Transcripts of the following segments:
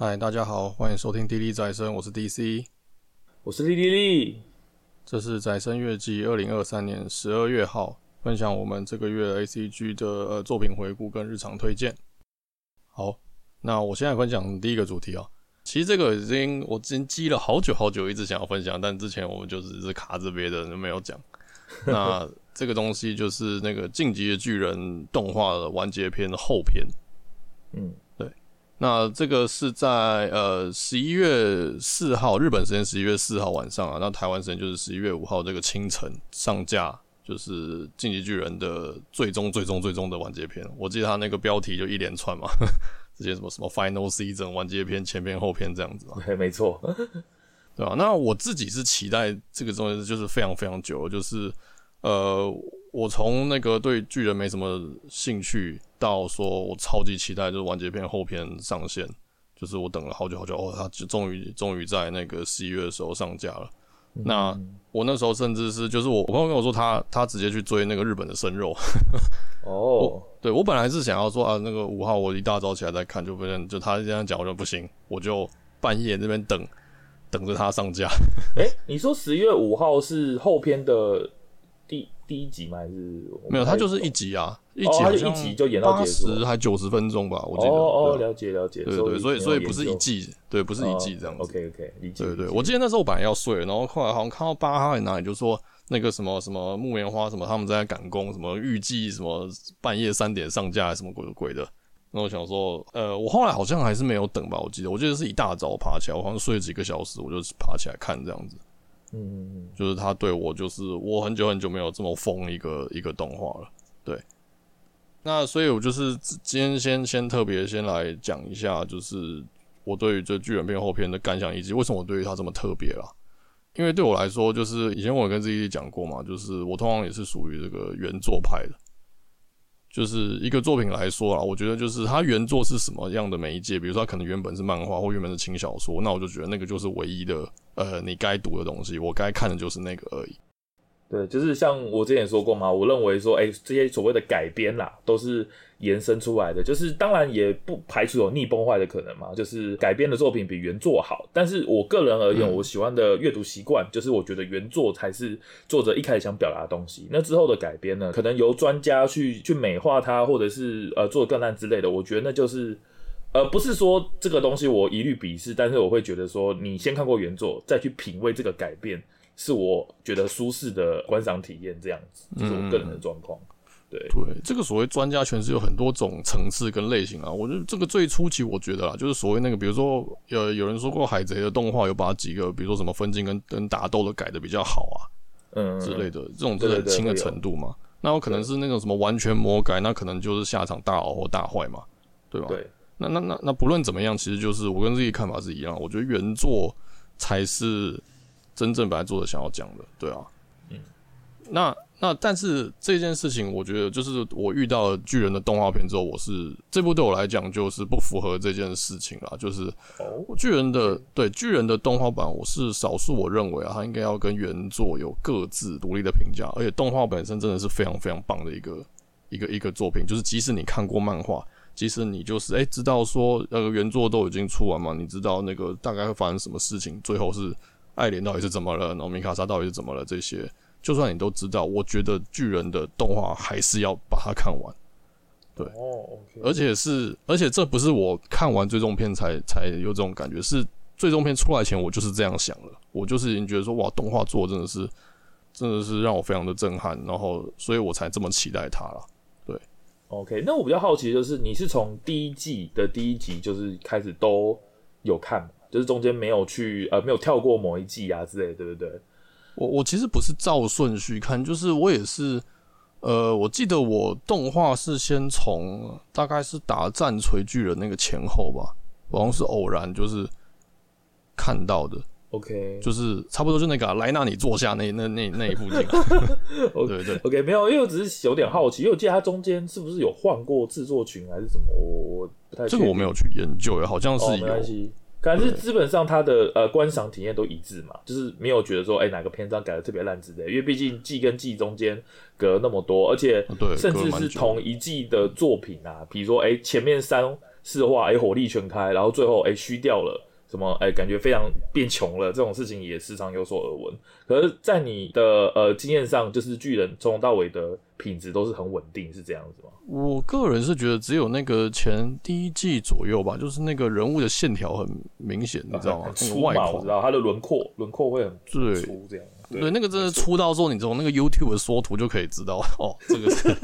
嗨，大家好，欢迎收听《滴滴再生》，我是 DC，我是莉莉莉。这是再生月季二零二三年十二月号，分享我们这个月 ACG 的呃作品回顾跟日常推荐。好，那我现在分享第一个主题啊，其实这个已经我已经积了好久好久，一直想要分享，但之前我们就只是卡着别的，就没有讲。那这个东西就是那个《进击的巨人》动画的完结篇的后篇，嗯。那这个是在呃十一月四号日本时间十一月四号晚上啊，那台湾时间就是十一月五号这个清晨上架，就是《进击巨人》的最终最终最终的完结篇。我记得他那个标题就一连串嘛，这些什么什么 Final Season 完结篇、前篇后篇这样子嘛。对，没错，对吧？那我自己是期待这个东西，就是非常非常久，就是呃。我从那个对巨人没什么兴趣，到说我超级期待，就是完结篇后篇上线，就是我等了好久好久，哦，他就终于终于在那个十一月的时候上架了。嗯、那我那时候甚至是，就是我我朋友跟我说他，他他直接去追那个日本的生肉。哦，我对我本来是想要说啊，那个五号我一大早起来再看，就不能就他这样讲，我就不行，我就半夜那边等等着他上架。诶、欸，你说十一月五号是后篇的？第第一集吗？还是没有？它就是一集啊，一集好像一集就演到结束，还九十分钟吧，我记得。哦哦，了解了解。对对，所以所以不是一季，对，不是一季这样子。OK OK，理解。对对，我记得那时候我本来要睡了，然后后来好像看到八号在哪里，就说那个什么什么木棉花什么他们在赶工，什么预计什么半夜三点上架，什么鬼鬼的。那我想说，呃，我后来好像还是没有等吧，我记得，我记得是一大早爬起来，我好像睡了几个小时，我就爬起来看这样子。嗯嗯嗯，就是他对我，就是我很久很久没有这么疯一个一个动画了，对。那所以，我就是今天先先特别先来讲一下，就是我对于这巨人片后片的感想，以及为什么我对于他这么特别啦。因为对我来说，就是以前我跟自己讲过嘛，就是我通常也是属于这个原作派的。就是一个作品来说啊，我觉得就是它原作是什么样的媒介，比如说它可能原本是漫画或原本是轻小说，那我就觉得那个就是唯一的，呃，你该读的东西，我该看的就是那个而已。对，就是像我之前也说过嘛，我认为说，哎、欸，这些所谓的改编啦，都是延伸出来的。就是当然也不排除有逆崩坏的可能嘛，就是改编的作品比原作好。但是我个人而言，嗯、我喜欢的阅读习惯就是，我觉得原作才是作者一开始想表达的东西。那之后的改编呢，可能由专家去去美化它，或者是呃做得更烂之类的。我觉得那就是呃不是说这个东西我一律鄙视，但是我会觉得说，你先看过原作，再去品味这个改编。是我觉得舒适的观赏体验，这样子，这是我个人的状况。对对，这个所谓专家权是有很多种层次跟类型啊。我觉得这个最初期，我觉得啦，就是所谓那个，比如说呃有人说过海贼的动画有把几个，比如说什么分镜跟跟打斗的改的比较好啊，嗯之类的，这种是很轻的程度嘛。那有可能是那种什么完全魔改，那可能就是下场大好或大坏嘛，对吧？对。那那那那不论怎么样，其实就是我跟自己看法是一样，我觉得原作才是。真正本来作者想要讲的，对啊，嗯，那那但是这件事情，我觉得就是我遇到了巨人的动画片之后，我是这部对我来讲就是不符合这件事情啦。就是巨人的对巨人的动画版，我是少数我认为啊，它应该要跟原作有各自独立的评价，而且动画本身真的是非常非常棒的一个一个一个作品。就是即使你看过漫画，即使你就是诶、欸、知道说那个原作都已经出完嘛，你知道那个大概会发生什么事情，最后是。艾莲到底是怎么了？然后米卡莎到底是怎么了？这些就算你都知道，我觉得巨人的动画还是要把它看完。对，哦，而且是，而且这不是我看完最终片才才有这种感觉，是最终片出来前我就是这样想了，我就是已经觉得说，哇，动画做的真的是，真的是让我非常的震撼，然后所以我才这么期待它了。对，OK，那我比较好奇的就是，你是从第一季的第一集就是开始都有看？就是中间没有去呃没有跳过某一季啊之类的，对不对？我我其实不是照顺序看，就是我也是呃，我记得我动画是先从大概是打战锤巨人那个前后吧，好像是偶然就是看到的。OK，就是差不多就那个、啊、莱纳你坐下那那那那一部电影。对对对，OK，没有，因为我只是有点好奇，因为我记得它中间是不是有换过制作群还是什么？我我不太这个我没有去研究，好像是有。哦可能是基本上它的呃观赏体验都一致嘛，就是没有觉得说哎、欸、哪个篇章改的特别烂之类，因为毕竟季跟季中间隔那么多，而且甚至是同一季的作品啊，比如说哎、欸、前面三四话哎火力全开，然后最后哎虚掉了。什么？哎、欸，感觉非常变穷了，这种事情也时常有所耳闻。可是，在你的呃经验上，就是巨人从头到尾的品质都是很稳定，是这样子吗？我个人是觉得只有那个前第一季左右吧，就是那个人物的线条很明显，你知道吗？很粗嘛，我知道他的轮廓，轮廓会很粗，这样。对，对，那个真的粗到说，你从那个 YouTube 的缩图就可以知道，哦，这个是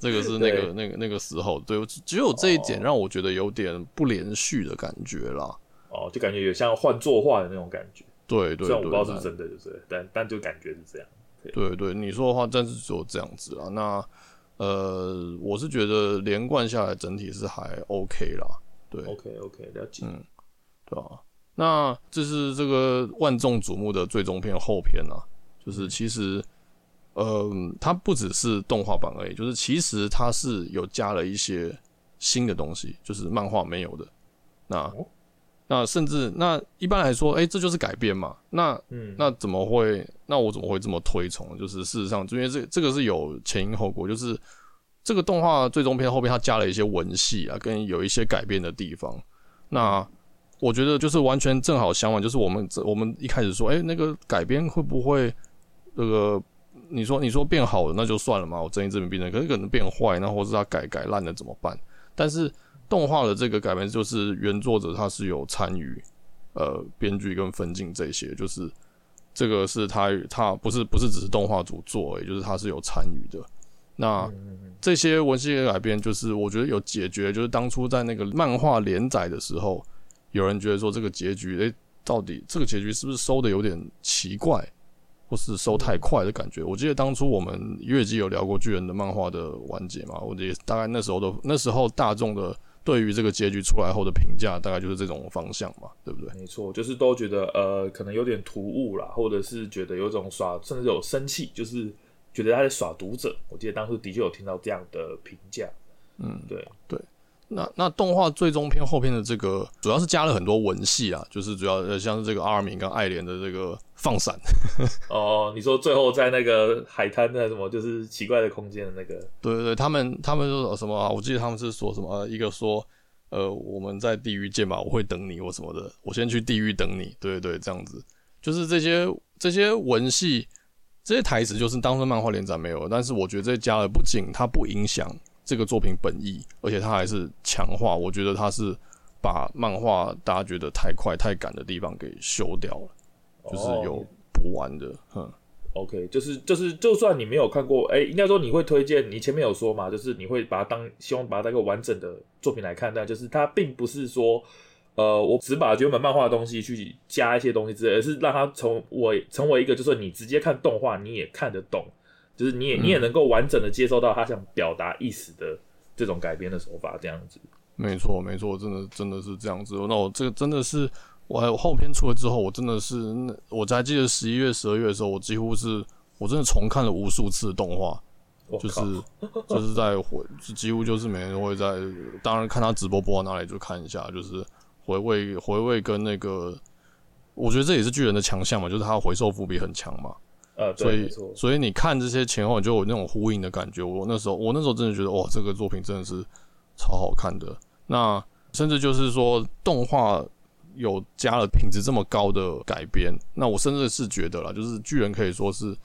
这个是那个 那个那个时候，对，只有这一点让我觉得有点不连续的感觉啦。哦，就感觉有像换作画的那种感觉，对对，虽然我不知道是不是真的，就是，但但就感觉是这样。对对，你说的话，暂时只有这样子啊。那呃，我是觉得连贯下来整体是还 OK 啦。对，OK OK，了解。嗯，对啊。那这是这个万众瞩目的最终篇后篇啊，就是其实，呃，它不只是动画版而已，就是其实它是有加了一些新的东西，就是漫画没有的。那。哦那甚至那一般来说，哎、欸，这就是改编嘛？那嗯，那怎么会？那我怎么会这么推崇？就是事实上，因为这这个是有前因后果，就是这个动画最终篇后面它加了一些文戏啊，跟有一些改变的地方。那我觉得就是完全正好相反，就是我们我们一开始说，哎、欸，那个改编会不会那个？你说你说变好了，那就算了嘛，我睁一只眼闭一只眼，可是可能变坏，那或是他改改烂了怎么办？但是。动画的这个改编就是原作者他是有参与，呃，编剧跟分镜这些，就是这个是他他不是不是只是动画组做，也就是他是有参与的。那这些文戏的改编，就是我觉得有解决，就是当初在那个漫画连载的时候，有人觉得说这个结局，诶、欸，到底这个结局是不是收的有点奇怪，或是收太快的感觉？我记得当初我们月季有聊过巨人的漫画的完结嘛，我觉得大概那时候的那时候大众的。对于这个结局出来后的评价，大概就是这种方向嘛，对不对？没错，就是都觉得呃，可能有点突兀啦，或者是觉得有种耍，甚至有生气，就是觉得他在耍读者。我记得当时的确有听到这样的评价。嗯，对对。那那动画最终篇后篇的这个，主要是加了很多文戏啊，就是主要呃像是这个阿尔敏跟爱莲的这个放闪。哦，你说最后在那个海滩那什么，就是奇怪的空间的那个？对对对，他们他们说什么啊？我记得他们是说什么？一个说呃我们在地狱见吧，我会等你或什么的，我先去地狱等你。对对对，这样子，就是这些这些文戏这些台词，就是当初漫画连载没有，但是我觉得这加了，不仅它不影响。这个作品本意，而且它还是强化。我觉得它是把漫画大家觉得太快太赶的地方给修掉了，就是有补完的。哼，OK，就是就是，就算你没有看过，哎，应该说你会推荐。你前面有说嘛，就是你会把它当希望把它当一个完整的作品来看待，就是它并不是说，呃，我只把原本漫画的东西去加一些东西之类，而是让它从我成为一个，就是你直接看动画你也看得懂。就是你也你也能够完整的接受到他想表达意思的这种改编的手法，这样子。没错，没错，真的真的是这样子。那我这个真的是，我还有后片出了之后，我真的是，我还记得十一月、十二月的时候，我几乎是，我真的重看了无数次动画，就是就是在回，几乎就是每天都会在，当然看他直播播到哪里就看一下，就是回味回味跟那个，我觉得这也是巨人的强项嘛，就是他回收伏笔很强嘛。呃，所以所以你看这些前后，你就有那种呼应的感觉。我那时候，我那时候真的觉得，哇，这个作品真的是超好看的。那甚至就是说，动画有加了品质这么高的改编，那我甚至是觉得啦，就是巨人可以说是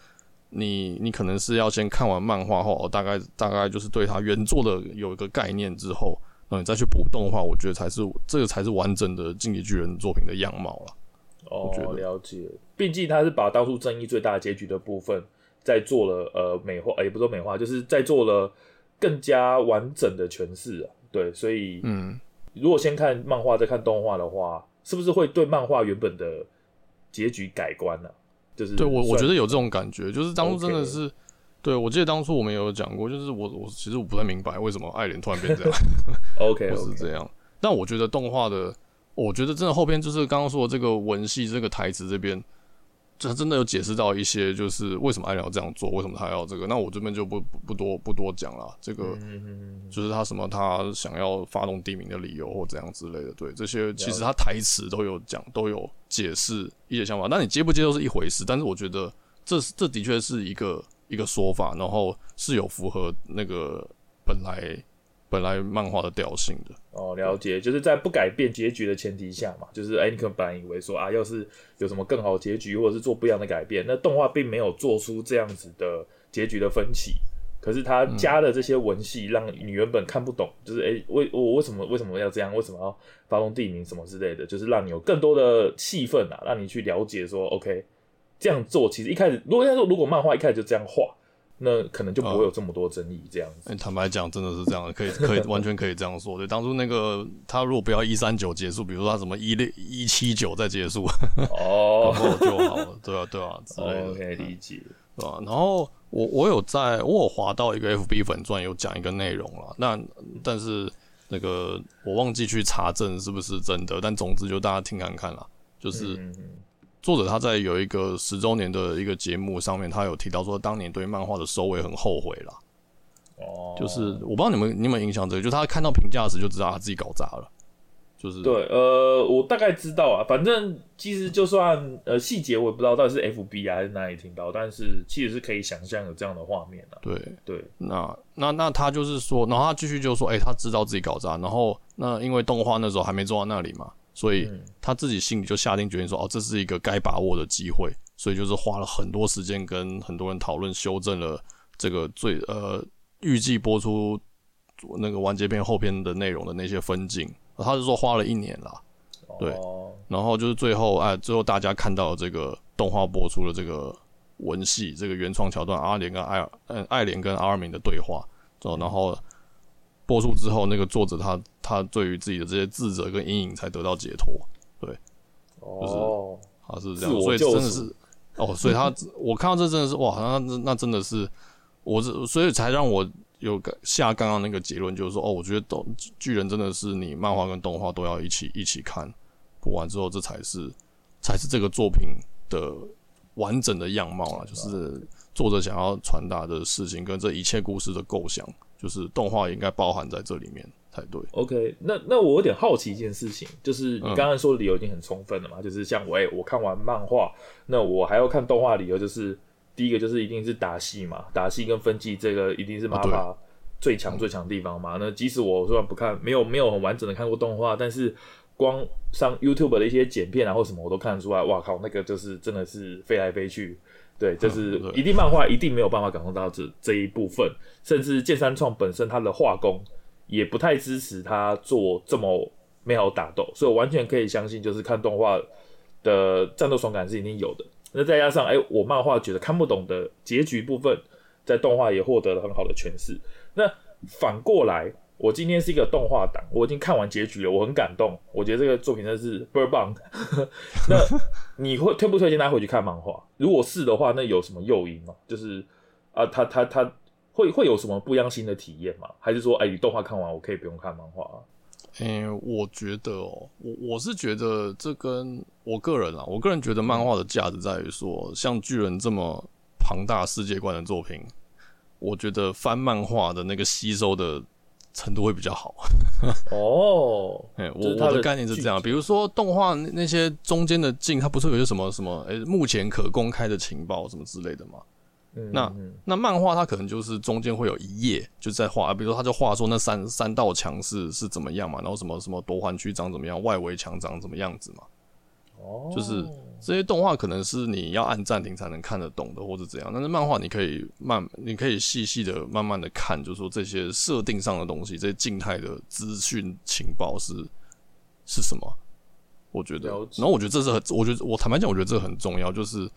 你，你可能是要先看完漫画后，大概大概就是对它原作的有一个概念之后，那你再去补动画，我觉得才是这个才是完整的进击巨人作品的样貌了。哦，了解。毕竟他是把当初争议最大结局的部分，在做了呃美化，也不说美化，就是在做了更加完整的诠释啊。对，所以嗯，如果先看漫画再看动画的话，是不是会对漫画原本的结局改观呢、啊？就是对我我觉得有这种感觉，就是当初真的是，Okay. 对我记得当初我们有讲过，就是我我其实我不太明白为什么爱莲突然变这样。OK，不是这样。但我觉得动画的。我觉得真的后边就是刚刚说的这个文戏这个台词这边，这真的有解释到一些，就是为什么艾连要这样做，为什么他要这个。那我这边就不不多不多讲了。这个就是他什么他想要发动地名的理由或怎样之类的。对，这些其实他台词都有讲，都有解释一些想法。那你接不接受是一回事，但是我觉得这这的确是一个一个说法，然后是有符合那个本来本来漫画的调性的。哦，了解，就是在不改变结局的前提下嘛，就是哎，你可能本来以为说啊，要是有什么更好结局，或者是做不一样的改变，那动画并没有做出这样子的结局的分歧。可是他加的这些文戏，让你原本看不懂，就是哎，为我为什么为什么要这样？为什么要发动地名什么之类的？就是让你有更多的气氛啊，让你去了解说，OK，这样做其实一开始，如果要说如果漫画一开始就这样画，那可能就不会有这么多争议。这样子，嗯、坦白讲，真的是这样，可以可以 完全可以这样说。对，当初那个他如果不要一三九结束，比如说他什么一六一七九再结束，哦，就好了，对啊对啊之类的，哦、可以理解，对吧、啊？然后。我我有在，我有滑到一个 FB 粉钻，有讲一个内容了。那但是那个我忘记去查证是不是真的，但总之就大家听看看啦。就是作者他在有一个十周年的一个节目上面，他有提到说，当年对漫画的收尾很后悔啦。哦，就是我不知道你们你有没有印象这个，就是他看到评价时就知道他自己搞砸了。就是对，呃，我大概知道啊，反正其实就算呃细节我也不知道到底是 FB 还是哪里听到，但是其实是可以想象有这样的画面的。对对，那那那他就是说，然后他继续就说，哎、欸，他知道自己搞砸，然后那因为动画那时候还没做到那里嘛，所以他自己心里就下定决心说，哦，这是一个该把握的机会，所以就是花了很多时间跟很多人讨论，修正了这个最呃预计播出那个完结篇后篇的内容的那些分镜。他是说花了一年啦，对，然后就是最后哎，最后大家看到这个动画播出的这个文戏，这个原创桥段，阿莲跟艾尔，嗯，艾莲跟阿尔敏的对话，然后播出之后，那个作者他他对于自己的这些自责跟阴影才得到解脱，对，就是他是这样，所以真的是哦，所以他我看到这真的是哇，那那那真的是我这，所以才让我。有个下刚刚那个结论，就是说，哦，我觉得动巨人真的是你漫画跟动画都要一起一起看，播完之后，这才是才是这个作品的完整的样貌啊，就是作者想要传达的事情跟这一切故事的构想，就是动画应该包含在这里面才对。OK，那那我有点好奇一件事情，就是你刚才说的理由已经很充分了嘛，嗯、就是像我、欸，我看完漫画，那我还要看动画，理由就是。第一个就是一定是打戏嘛，打戏跟分镜这个一定是 MAPPA 最强最强的地方嘛。那即使我虽然不看，没有没有很完整的看过动画，但是光上 YouTube 的一些剪片啊或什么，我都看得出来。哇靠，那个就是真的是飞来飞去。对，就是一定漫画一定没有办法感受到这这一部分，甚至剑三创本身它的画工也不太支持他做这么美好打斗，所以我完全可以相信，就是看动画的战斗爽感是一定有的。那再加上，哎、欸，我漫画觉得看不懂的结局部分，在动画也获得了很好的诠释。那反过来，我今天是一个动画党，我已经看完结局了，我很感动，我觉得这个作品真的是倍儿棒。那你会推不推荐他回去看漫画？如果是的话，那有什么诱因吗？就是啊，他他他会会有什么不一样新的体验吗？还是说，哎、你动画看完，我可以不用看漫画啊？嗯、我觉得哦，我我是觉得这跟我个人啊，我个人觉得漫画的价值在于说，像巨人这么庞大世界观的作品，我觉得翻漫画的那个吸收的程度会比较好。哦，哎、欸，我我的概念是这样，比如说动画那些中间的镜，它不是有些什么什么，哎、欸，目前可公开的情报什么之类的吗？那那漫画它可能就是中间会有一页就在画，比如说他就画说那三三道墙是是怎么样嘛，然后什么什么夺环区长怎么样，外围墙长怎么样子嘛。哦，就是这些动画可能是你要按暂停才能看得懂的，或者怎样。但是漫画你可以慢，你可以细细的慢慢的看，就是说这些设定上的东西，这些静态的资讯情报是是什么？我觉得，然后我觉得这是很，我觉得我坦白讲，我觉得这很重要，就是。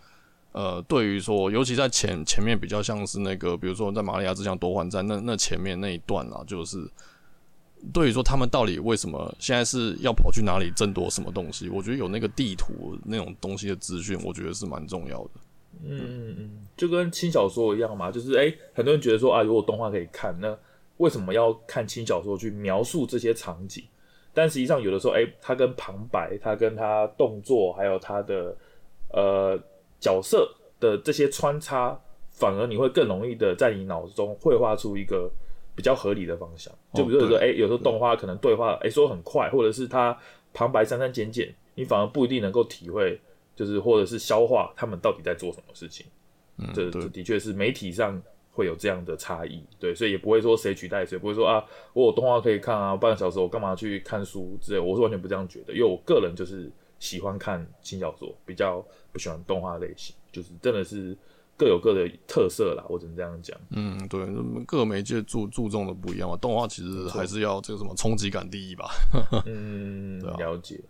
呃，对于说，尤其在前前面比较像是那个，比如说在玛利亚之墙夺环战那那前面那一段啊，就是对于说他们到底为什么现在是要跑去哪里争夺什么东西，我觉得有那个地图那种东西的资讯，我觉得是蛮重要的。嗯嗯嗯，就跟轻小说一样嘛，就是哎、很多人觉得说啊，如果动画可以看，那为什么要看轻小说去描述这些场景？但实际上有的时候，哎、它跟旁白，它跟它动作，还有它的呃。角色的这些穿插，反而你会更容易的在你脑中绘画出一个比较合理的方向。就比如说，哎、欸，有时候动画可能对话，哎、欸，说很快，或者是它旁白删删减减，你反而不一定能够体会，就是或者是消化他们到底在做什么事情。嗯，这这的确是媒体上会有这样的差异，对，所以也不会说谁取代谁，不会说啊，我有动画可以看啊，半个小时我干嘛去看书之类，我是完全不这样觉得，因为我个人就是喜欢看轻小说，比较不喜欢动画类型，就是真的是各有各的特色啦，我只能这样讲。嗯，对，各媒介注注重的不一样嘛，动画其实还是要这个什么冲击感第一吧。嗯，啊、了解。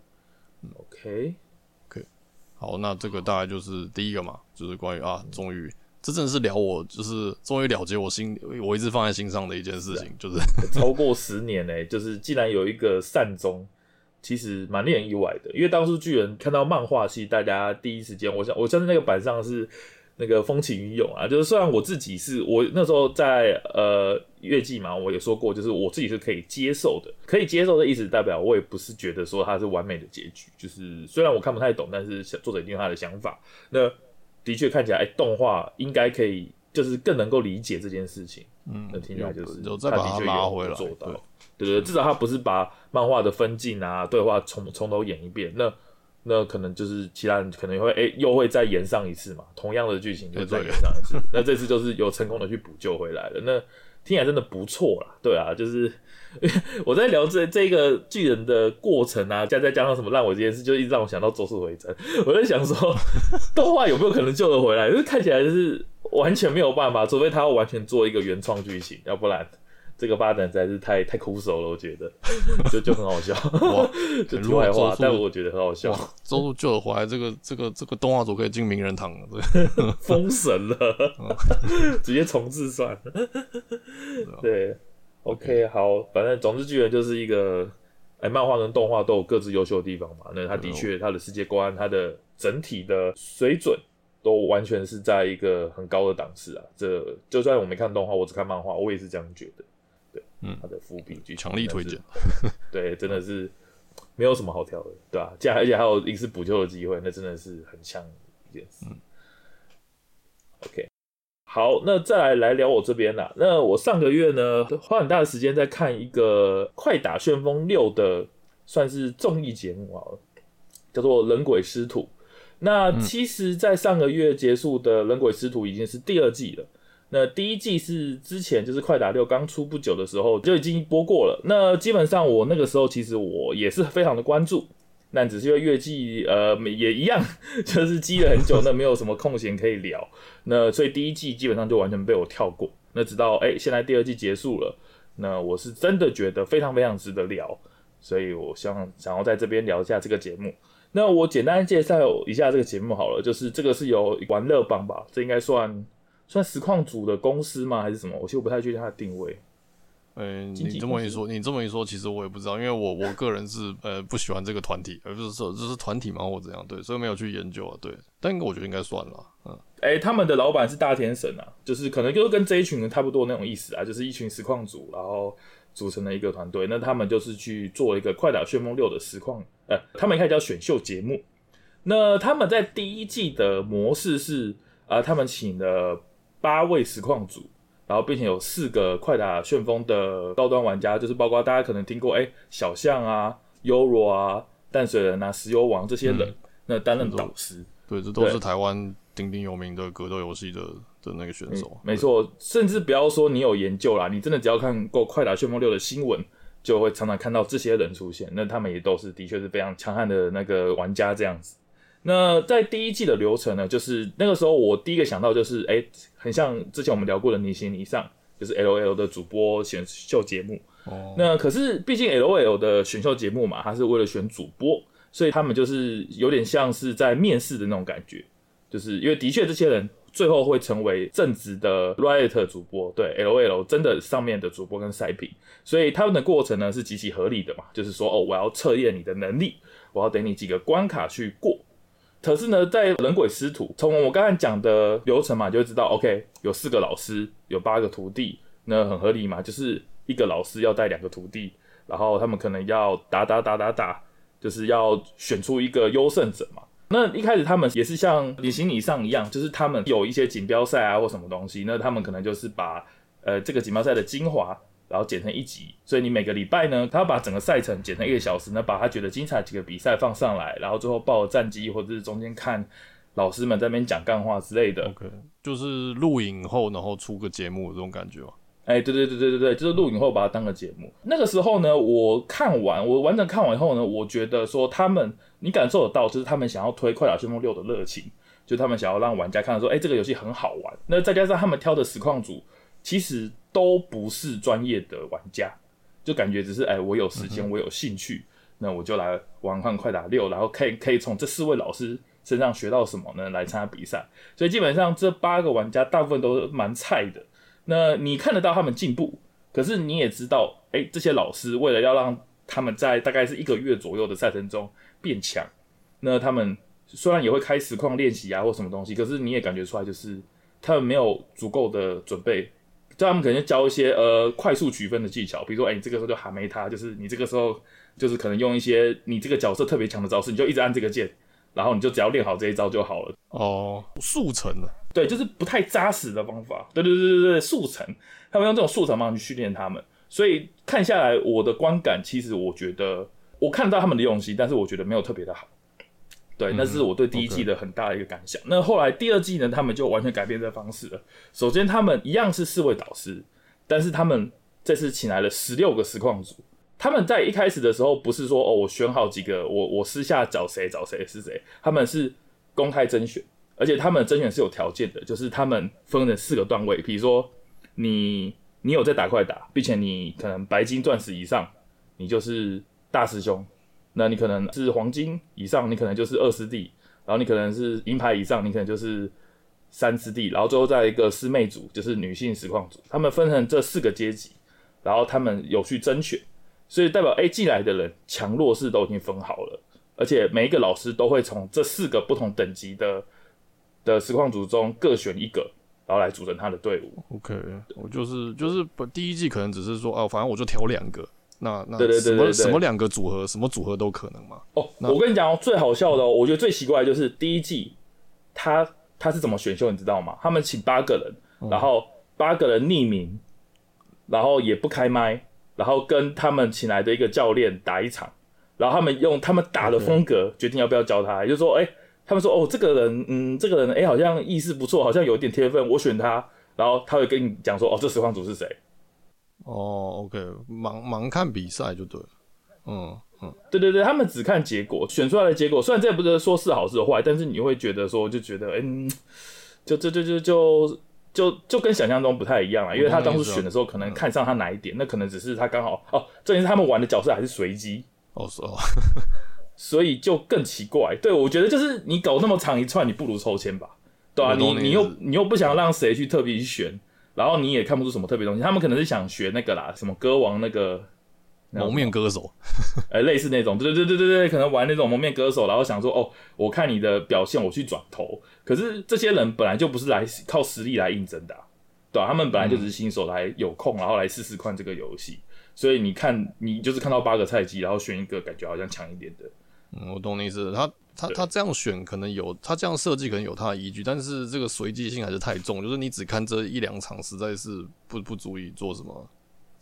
OK，OK，、okay. 好，那这个大概就是第一个嘛，就是关于啊，终于。这真的是聊我，就是终于了结我心，我一直放在心上的一件事情，就是 超过十年呢、欸，就是既然有一个善终，其实蛮令人意外的。因为当初巨人看到漫画系，大家第一时间，我想，我相信那个板上是那个风起云涌啊。就是虽然我自己是我那时候在呃月季嘛，我也说过，就是我自己是可以接受的，可以接受的意思代表我也不是觉得说它是完美的结局。就是虽然我看不太懂，但是作者一定有他的想法。那的确看起来，哎、欸，动画应该可以，就是更能够理解这件事情。嗯，那听起来就是有再把它拉回来，做到，对对对，至少他不是把漫画的分镜啊、对话从从头演一遍，那那可能就是其他人可能会哎、欸、又会再延上一次嘛，同样的剧情就再延上一次，那这次就是有成功的去补救回来了。那听起来真的不错啦，对啊，就是。我在聊这这个巨人的过程啊，再再加上什么烂尾这件事，就一直让我想到咒术回战。我在想说，动画有没有可能救得回来？就是看起来就是完全没有办法，除非他要完全做一个原创剧情，要不然这个发展实在是太太枯手了。我觉得 就就很好笑，哇，就题外话，但我觉得很好笑。咒术救了回来，这个这个这个动画组可以进名人堂了，对，封神了，直接重置算了，对。OK，好，反正总之巨人就是一个，哎、欸，漫画跟动画都有各自优秀的地方嘛。那他的确，他的世界观，他的整体的水准，都完全是在一个很高的档次啊。这就算我没看动画，我只看漫画，我也是这样觉得。对，嗯，他的伏笔，强力推荐。对，真的是没有什么好挑的，对吧、啊？这而且还有一次补救的机会，那真的是很强一件事。嗯、OK。好，那再来来聊我这边啦。那我上个月呢，花很大的时间在看一个《快打旋风六》的，算是综艺节目啊，叫做《人鬼师徒》。那其实，在上个月结束的《人鬼师徒》已经是第二季了。那第一季是之前就是《快打六》刚出不久的时候就已经播过了。那基本上我那个时候其实我也是非常的关注。但只是因为月季呃也一样，就是积了很久，那没有什么空闲可以聊，那所以第一季基本上就完全被我跳过。那直到哎、现在第二季结束了，那我是真的觉得非常非常值得聊，所以我希望想要在这边聊一下这个节目。那我简单介绍一下这个节目好了，就是这个是由玩乐帮吧，这应该算算实况组的公司吗？还是什么？我其实不太确定它的定位。嗯、欸，你这么一说，你这么一说，其实我也不知道，因为我我个人是呃不喜欢这个团体，而不是说这是团体嘛或怎样，对，所以没有去研究啊，对，但我觉得应该算了，嗯，哎、欸，他们的老板是大天神啊，就是可能就是跟这一群人差不多那种意思啊，就是一群实况组，然后组成了一个团队，那他们就是去做一个快打旋风六的实况，呃，他们一开始叫选秀节目，那他们在第一季的模式是啊、呃，他们请了八位实况组。然后，并且有四个快打旋风的高端玩家，就是包括大家可能听过，哎，小象啊、优若啊、淡水人啊、石油王这些人，嗯、那担任导师。对，这都是台湾鼎鼎有名的格斗游戏的的那个选手。没错，甚至不要说你有研究啦，你真的只要看过快打旋风六的新闻，就会常常看到这些人出现。那他们也都是的确是非常强悍的那个玩家这样子。那在第一季的流程呢，就是那个时候我第一个想到就是，哎，很像之前我们聊过的《你行你上》，就是 L O L 的主播选秀节目。哦。那可是毕竟 L O L 的选秀节目嘛，它是为了选主播，所以他们就是有点像是在面试的那种感觉，就是因为的确这些人最后会成为正直的 Riot 主播，对 L O L 真的上面的主播跟赛品，所以他们的过程呢是极其合理的嘛，就是说哦，我要测验你的能力，我要等你几个关卡去过。可是呢，在人鬼师徒，从我刚才讲的流程嘛，就会知道，OK，有四个老师，有八个徒弟，那很合理嘛，就是一个老师要带两个徒弟，然后他们可能要打打打打打，就是要选出一个优胜者嘛。那一开始他们也是像你形你相一样，就是他们有一些锦标赛啊或什么东西，那他们可能就是把呃这个锦标赛的精华。然后剪成一集，所以你每个礼拜呢，他要把整个赛程剪成一个小时呢，把他觉得精彩几个比赛放上来，然后最后报战绩或者是中间看老师们在那边讲干话之类的。OK，就是录影后然后出个节目这种感觉吗？哎、欸，对对对对对对，就是录影后把它当个节目。那个时候呢，我看完，我完整看完以后呢，我觉得说他们，你感受得到，就是他们想要推《快打旋风六》的热情，就他们想要让玩家看到说，哎、欸，这个游戏很好玩。那再加上他们挑的实况组，其实都不是专业的玩家，就感觉只是哎、欸，我有时间，我有兴趣，嗯、那我就来玩看《快打六》，然后可以可以从这四位老师身上学到什么呢？来参加比赛。所以基本上这八个玩家大部分都蛮菜的。那你看得到他们进步，可是你也知道，哎、欸，这些老师为了要让他们在大概是一个月左右的赛程中变强，那他们虽然也会开实况练习啊或什么东西，可是你也感觉出来，就是他们没有足够的准备，就他们可能就教一些呃快速取分的技巧，比如说，哎、欸，你这个时候就还没他，就是你这个时候就是可能用一些你这个角色特别强的招式，你就一直按这个键。然后你就只要练好这一招就好了。哦，速成的，对，就是不太扎实的方法，对对对对对，速成，他们用这种速成方法去训练他们，所以看下来我的观感，其实我觉得我看到他们的用心，但是我觉得没有特别的好，对，那是我对第一季的很大的一个感想。嗯 okay、那后来第二季呢，他们就完全改变这方式了。首先，他们一样是四位导师，但是他们这次请来了十六个实况组。他们在一开始的时候不是说哦，我选好几个，我我私下找谁找谁是谁，他们是公开甄选，而且他们甄选是有条件的，就是他们分了四个段位，比如说你你有在打快打，并且你可能白金钻石以上，你就是大师兄，那你可能是黄金以上，你可能就是二师弟，然后你可能是银牌以上，你可能就是三师弟，然后最后再一个师妹组，就是女性实况组，他们分成这四个阶级，然后他们有去甄选。所以代表 A 进来的人强弱势都已经分好了，而且每一个老师都会从这四个不同等级的的实况组中各选一个，然后来组成他的队伍。OK，我就是就是第一季可能只是说哦，反正我就挑两个，那那对对对什么两个组合，什么组合都可能嘛。哦，我跟你讲哦，最好笑的哦，我觉得最奇怪的就是第一季他他是怎么选秀，你知道吗？他们请八个人，然后八个人匿名，然后也不开麦。然后跟他们请来的一个教练打一场，然后他们用他们打的风格决定要不要教他，也就是说，哎，他们说，哦，这个人，嗯，这个人，哎，好像意识不错，好像有点天分，我选他。然后他会跟你讲说，哦，这实况组是谁？哦，OK，盲盲看比赛就对了，嗯嗯，对对对，他们只看结果，选出来的结果，虽然这也不是说是好是坏，但是你会觉得说，就觉得，嗯，就就就就就。就就就跟想象中不太一样啊，因为他当初选的时候可能看上他哪一点，那可能只是他刚好哦，这也是他们玩的角色还是随机。哦，是哦，所以就更奇怪。对，我觉得就是你搞那么长一串，你不如抽签吧，对啊，你你又你又不想让谁去特别去选，然后你也看不出什么特别东西，他们可能是想学那个啦，什么歌王那个。蒙面歌手，哎、欸，类似那种，对对对对对，可能玩那种蒙面歌手，然后想说，哦，我看你的表现，我去转投。可是这些人本来就不是来靠实力来应征的、啊，对吧、啊？他们本来就只是新手来有空，然后来试试看这个游戏。所以你看，你就是看到八个菜鸡，然后选一个感觉好像强一点的。嗯，我懂你意思。他他他这样选可能有，他这样设计可能有他的依据，但是这个随机性还是太重，就是你只看这一两场，实在是不不足以做什么。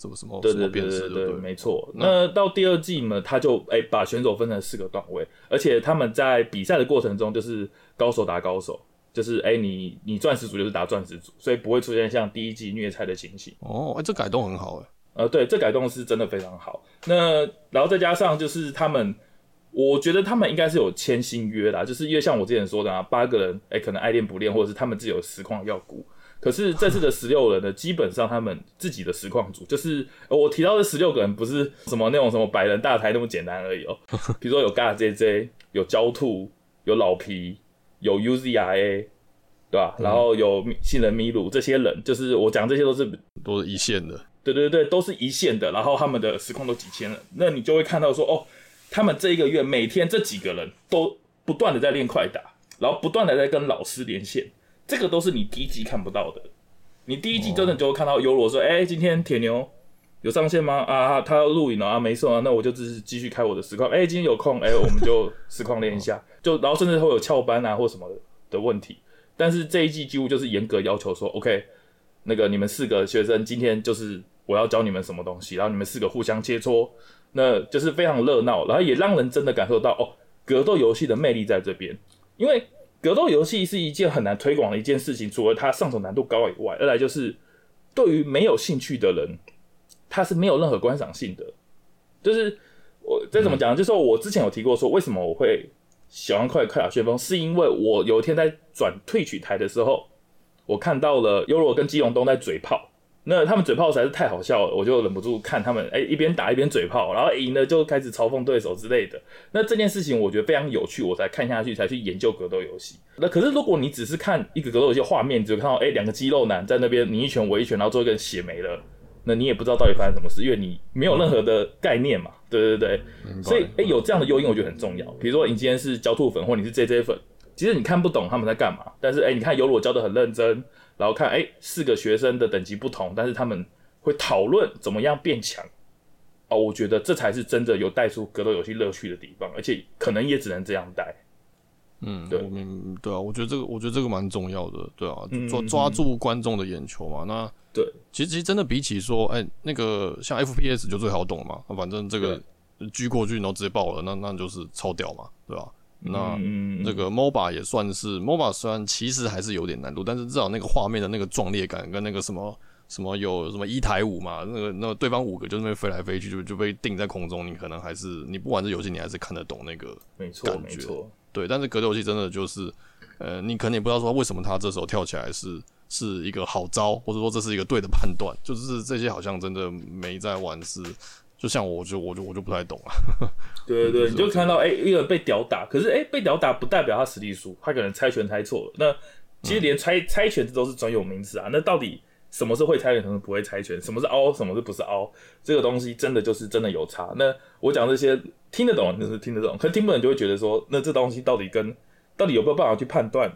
什么什么？对对对对对，没错。那到第二季嘛，他就哎、欸、把选手分成四个段位，而且他们在比赛的过程中就是高手打高手，就是哎、欸、你你钻石组就是打钻石组，所以不会出现像第一季虐菜的情形。哦，哎、欸，这改动很好哎。呃，对，这改动是真的非常好。那然后再加上就是他们，我觉得他们应该是有签新约啦，就是因为像我之前说的啊，八个人哎、欸、可能爱练不练，或者是他们自己有实况要顾。可是这次的十六人呢，基本上他们自己的实况组，就是我提到的十六个人，不是什么那种什么百人大台那么简单而已哦。比如说有 GAJJ，有焦兔，有老皮，有 UZIA，对吧？然后有杏仁米鲁这些人，就是我讲这些都是都是一线的，对对对，都是一线的。然后他们的实况都几千人，那你就会看到说，哦，他们这一个月每天这几个人都不断的在练快打，然后不断的在跟老师连线。这个都是你第一季看不到的，你第一季真的就会看到优罗说：“哎、欸，今天铁牛有上线吗？啊，他要录影了啊，没事啊，那我就只是继续开我的实况。哎，今天有空，哎、欸，我们就实况练一下，就然后甚至会有翘班啊或什么的的问题。但是这一季几乎就是严格要求说，OK，那个你们四个学生今天就是我要教你们什么东西，然后你们四个互相切磋，那就是非常热闹，然后也让人真的感受到哦，格斗游戏的魅力在这边，因为。格斗游戏是一件很难推广的一件事情，除了它上手难度高以外，二来就是对于没有兴趣的人，它是没有任何观赏性的。就是我再怎么讲，就是我之前有提过说，为什么我会喜欢快快打旋风，是因为我有一天在转退取台的时候，我看到了优罗跟基隆东在嘴炮。那他们嘴炮实在是太好笑了，我就忍不住看他们，哎、欸，一边打一边嘴炮，然后赢了就开始嘲讽对手之类的。那这件事情我觉得非常有趣，我才看下去，才去研究格斗游戏。那可是如果你只是看一个格斗游戏画面，只有看到哎两、欸、个肌肉男在那边你一拳我一拳，然后最后一个人血没了，那你也不知道到底发生什么事，因为你没有任何的概念嘛。对对对，所以哎、欸、有这样的诱因，我觉得很重要。比如说你今天是焦兔粉，或你是 JJ 粉，其实你看不懂他们在干嘛，但是哎、欸、你看有我教的很认真，然后看哎、欸、四个学生的等级不同，但是他们。会讨论怎么样变强哦，我觉得这才是真的有带出格斗游戏乐趣的地方，而且可能也只能这样带。嗯，对，我明对啊，我觉得这个，我觉得这个蛮重要的，对啊，抓抓住观众的眼球嘛。那对，其实其实真的比起说，哎，那个像 FPS 就最好懂嘛，反正这个狙过去然后直接爆了，那那就是超屌嘛，对吧？那那个 MOBA 也算是 MOBA，虽然其实还是有点难度，但是至少那个画面的那个壮烈感跟那个什么。什么有什么一台五嘛？那个那个对方五个就那边飞来飞去，就就被定在空中。你可能还是你不玩这游戏，你还是看得懂那个没错感觉。对，但是格斗游戏真的就是，呃，你可能也不知道说为什么他这时候跳起来是是一个好招，或者说这是一个对的判断。就是这些好像真的没在玩，是就像我就我就我就不太懂啊。对 对对，你就看到哎、欸，一个人被屌打，可是哎、欸，被屌打不代表他实力输，他可能猜拳猜错了。那其实连猜、嗯、猜拳这都是专有名词啊。那到底？什么是会猜拳，什么不会猜拳？什么是凹，什么是不是凹？这个东西真的就是真的有差。那我讲这些听得懂就是听得懂，可是听不懂就会觉得说，那这东西到底跟到底有没有办法去判断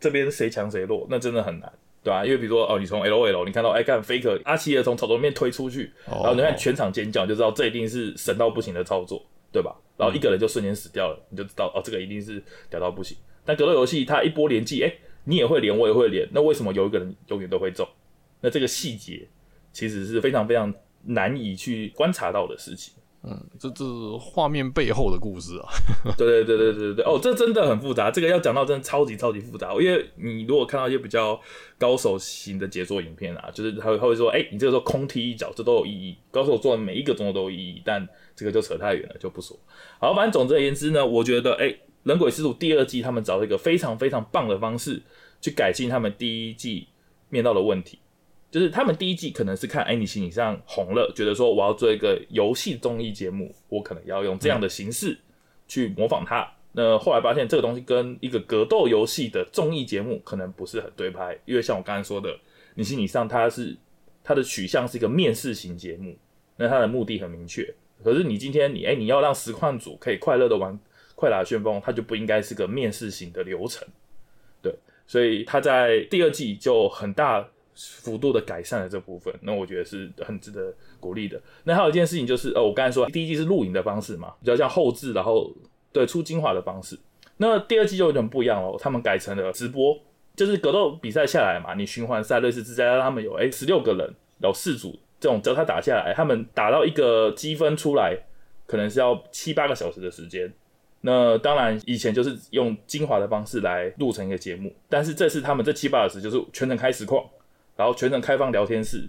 这边谁强谁弱？那真的很难，对吧、啊？因为比如说哦，你从 LOL 你看到哎，看 Faker 阿奇尔从草丛里面推出去，然后你看全场尖叫，就知道这一定是神到不行的操作，对吧？然后一个人就瞬间死掉了，你就知道哦，这个一定是屌到不行。但格斗游戏它一波连技，哎，你也会连，我也会连，那为什么有一个人永远都会中？那这个细节其实是非常非常难以去观察到的事情。嗯，这这画面背后的故事啊。对对对对对对哦，这真的很复杂。这个要讲到真的超级超级复杂。因为你如果看到一些比较高手型的解说影片啊，就是他会他会说，哎、你这个时候空踢一脚，这都有意义。高手做的每一个动作都有意义，但这个就扯太远了，就不说。好，反正总之而言之呢，我觉得，哎、《人鬼师徒》第二季他们找了一个非常非常棒的方式去改进他们第一季面到的问题。就是他们第一季可能是看，哎、你心理上红了，觉得说我要做一个游戏综艺节目，我可能要用这样的形式去模仿它。那后来发现这个东西跟一个格斗游戏的综艺节目可能不是很对拍，因为像我刚才说的，你心理上它是它的取向是一个面试型节目，那它的目的很明确。可是你今天你哎、你要让实况组可以快乐的玩快打旋风，它就不应该是个面试型的流程。对，所以他在第二季就很大。幅度的改善了这部分，那我觉得是很值得鼓励的。那还有一件事情就是，呃，我刚才说第一季是录影的方式嘛，比较像后制，然后对出精华的方式。那第二季就有点不一样了，他们改成了直播，就是格斗比赛下来嘛，你循环赛类似之赛，他们有哎十六个人，有四组这种，只要他打下来，他们打到一个积分出来，可能是要七八个小时的时间。那当然以前就是用精华的方式来录成一个节目，但是这次他们这七八小时就是全程开实况。然后全程开放聊天室，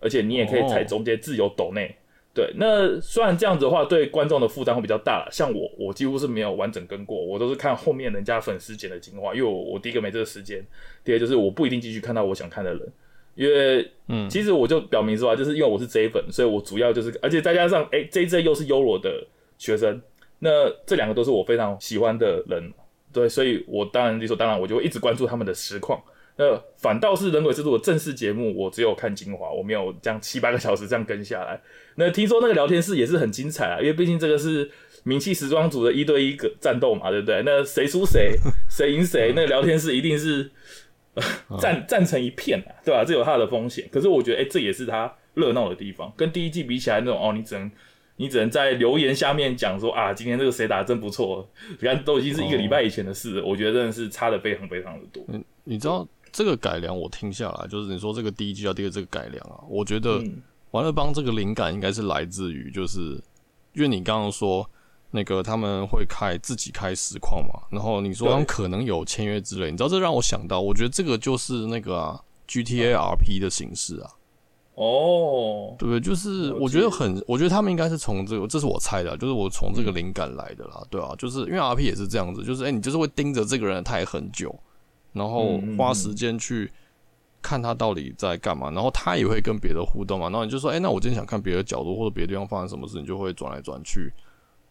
而且你也可以在中间自由抖内。Oh. 对，那虽然这样子的话，对观众的负担会比较大。像我，我几乎是没有完整跟过，我都是看后面人家粉丝剪的精华，因为我我第一个没这个时间，第二就是我不一定继续看到我想看的人，因为嗯，其实我就表明说啊，就是因为我是 J 粉，所以我主要就是，而且再加上哎，JJ 又是优罗的学生，那这两个都是我非常喜欢的人，对，所以我当然理所当然，我就会一直关注他们的实况。那反倒是人鬼之徒的正式节目，我只有看精华，我没有这样七八个小时这样跟下来。那听说那个聊天室也是很精彩啊，因为毕竟这个是名气时装组的一对一个战斗嘛，对不对？那谁输谁，谁赢谁，那个聊天室一定是战战成一片啊，对吧？这有它的风险。可是我觉得，哎、欸，这也是它热闹的地方。跟第一季比起来，那种哦，你只能你只能在留言下面讲说啊，今天这个谁打的真不错，你看都已经是一个礼拜以前的事了。我觉得真的是差的非常非常的多。嗯，你知道？这个改良我听下来，就是你说这个第一季要第二这个改良啊，我觉得玩乐帮这个灵感应该是来自于，就是因为你刚刚说那个他们会开自己开实况嘛，然后你说他们可能有签约之类，你知道这让我想到，我觉得这个就是那个啊 GTA RP 的形式啊。哦，对不对？就是我觉得很，我觉得他们应该是从这个，这是我猜的，就是我从这个灵感来的啦，对啊，就是因为 RP 也是这样子，就是哎，你就是会盯着这个人太很久，然后花时间去看他到底在干嘛，然后他也会跟别的互动嘛，然后你就说，哎，那我今天想看别的角度或者别的地方发生什么事，你就会转来转去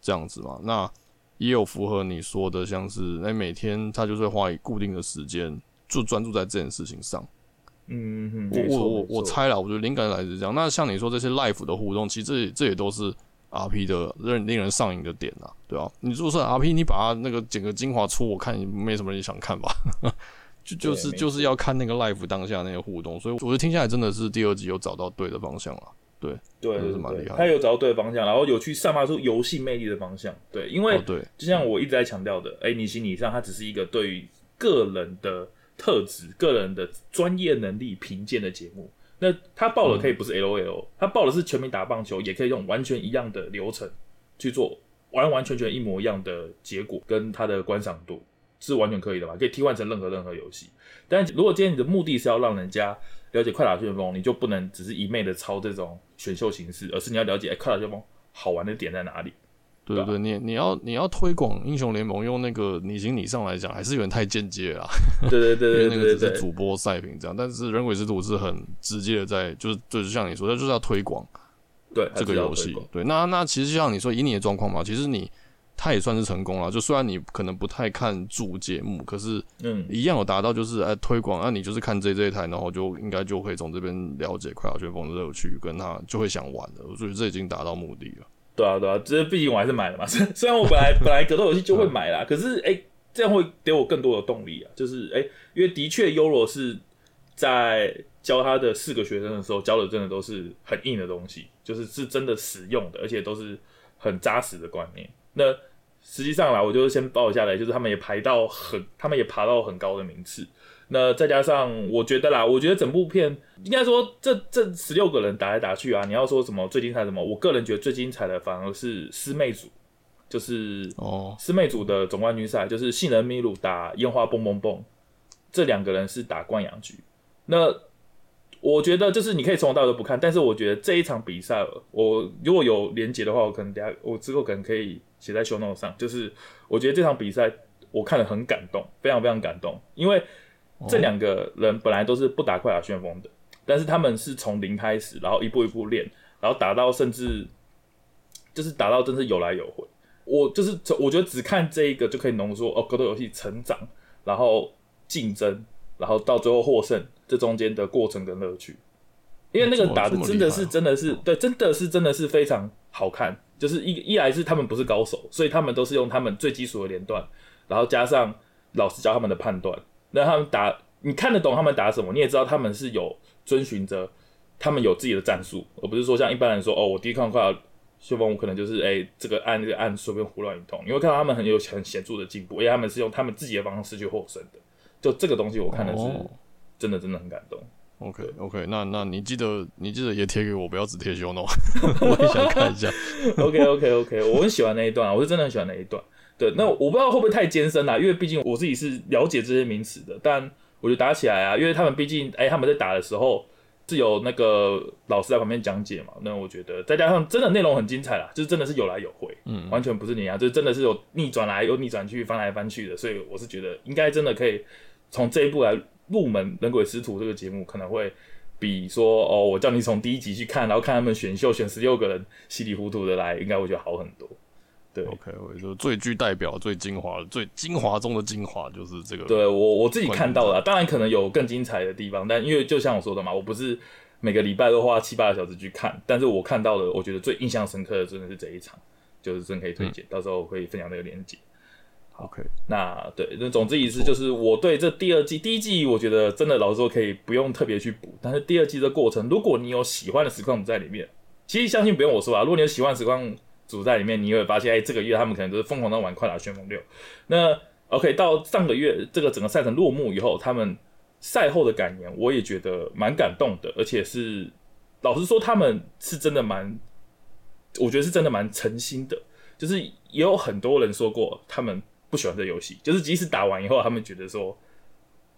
这样子嘛。那也有符合你说的，像是哎，每天他就是会花固定的时间就专注在这件事情上。嗯嗯，我我我我猜了，我觉得灵感来自这样。那像你说这些 life 的互动，其实这也这也都是 RP 的令令人上瘾的点啊，对啊，你如果说 RP，你把它那个剪个精华出，我看你没什么人想看吧？就就是就是要看那个 live 当下那个互动，所以我觉得听下来真的是第二集有找到对的方向了。对对，是蛮厉害。他有找到对的方向，然后有去散发出游戏魅力的方向。对，因为对，就像我一直在强调的，哎、欸，你心理上它只是一个对于个人的。特质、个人的专业能力评鉴的节目，那他报的可以不是 LOL，他报的是全民打棒球，也可以用完全一样的流程去做，完完全全一模一样的结果，跟他的观赏度是完全可以的嘛？可以替换成任何任何游戏。但如果今天你的目的是要让人家了解快打旋风，你就不能只是一昧的抄这种选秀形式，而是你要了解哎，快打旋风好玩的点在哪里。对对对，你你要你要推广英雄联盟，用那个你行你上来讲，还是有点太间接了。对对对对，因为那个只是主播赛评这样，但是人鬼之徒是很直接的在，就是就是像你说，他就是要推广对这个游戏。对，那那其实像你说以你的状况嘛，其实你他也算是成功了。就虽然你可能不太看主节目，可是嗯，一样有达到就是哎推广，那你就是看这这一台，然后就应该就可以从这边了解快打旋风的乐趣，跟他就会想玩了。我觉得这已经达到目的了。对啊，对啊，这毕竟我还是买了嘛。虽然我本来本来格斗游戏就会买啦，可是哎、欸，这样会给我更多的动力啊。就是哎、欸，因为的确优罗是在教他的四个学生的时候，教的真的都是很硬的东西，就是是真的实用的，而且都是很扎实的观念。那实际上啦，我就是先报下来，就是他们也排到很，他们也爬到很高的名次。那再加上，我觉得啦，我觉得整部片应该说这这十六个人打来打去啊，你要说什么最精彩什么，我个人觉得最精彩的反而是师妹组，就是哦，师妹组的总冠军赛，就是杏仁米鲁打烟花蹦蹦蹦，这两个人是打冠阳局。那我觉得就是你可以从头到尾都不看，但是我觉得这一场比赛，我如果有连结的话，我可能等下我之后可能可以写在 show note 上，就是我觉得这场比赛我看了很感动，非常非常感动，因为。这两个人本来都是不打快打旋风的，但是他们是从零开始，然后一步一步练，然后打到甚至就是打到真是有来有回。我就是我觉得只看这一个就可以浓缩哦，格斗游戏成长，然后竞争，然后到最后获胜这中间的过程跟乐趣。因为那个打的真的是真的是对，真的是真的是非常好看。就是一一来是他们不是高手，所以他们都是用他们最基础的连段，然后加上老师教他们的判断。那他们打，你看得懂他们打什么？你也知道他们是有遵循着，他们有自己的战术，而不是说像一般人说哦，我第一看快打旋风，我可能就是哎、欸，这个按这个按随便胡乱一通。你会看到他们很有很显著的进步，因为他们是用他们自己的方式去获胜的。就这个东西，我看的是真的真的很感动。Oh, OK OK，那那你记得你记得也贴给我，不要只贴 show note，我也想看一下。OK OK OK，我很喜欢那一段，我是真的很喜欢那一段。对，那我不知道会不会太艰深啦，因为毕竟我自己是了解这些名词的。但我觉得打起来啊，因为他们毕竟，哎、欸，他们在打的时候是有那个老师在旁边讲解嘛。那我觉得再加上真的内容很精彩啦，就是真的是有来有回，嗯，完全不是你啊，就是真的是有逆转来，又逆转去，翻来翻去的。所以我是觉得应该真的可以从这一步来入门《人鬼师徒》这个节目，可能会比说哦，我叫你从第一集去看，然后看他们选秀选十六个人稀里糊涂的来，应该会觉得好很多。对，OK，我就最具代表、最精华、最精华中的精华，就是这个。对我我自己看到了，当然可能有更精彩的地方，但因为就像我说的嘛，我不是每个礼拜都花七八个小时去看，但是我看到的，我觉得最印象深刻的真的是这一场，就是真可以推荐，嗯、到时候我可以分享那个链接。OK，那对，那总之意思就是我对这第二季、第一季，我觉得真的老实说可以不用特别去补，但是第二季的过程，如果你有喜欢的实况在里面，其实相信不用我说啊，如果你有喜欢实况。组在里面，你会发现，哎、这个月他们可能都是疯狂的玩快打旋风六。那 OK，到上个月这个整个赛程落幕以后，他们赛后的感言，我也觉得蛮感动的，而且是老实说，他们是真的蛮，我觉得是真的蛮诚心的。就是也有很多人说过，他们不喜欢这游戏，就是即使打完以后，他们觉得说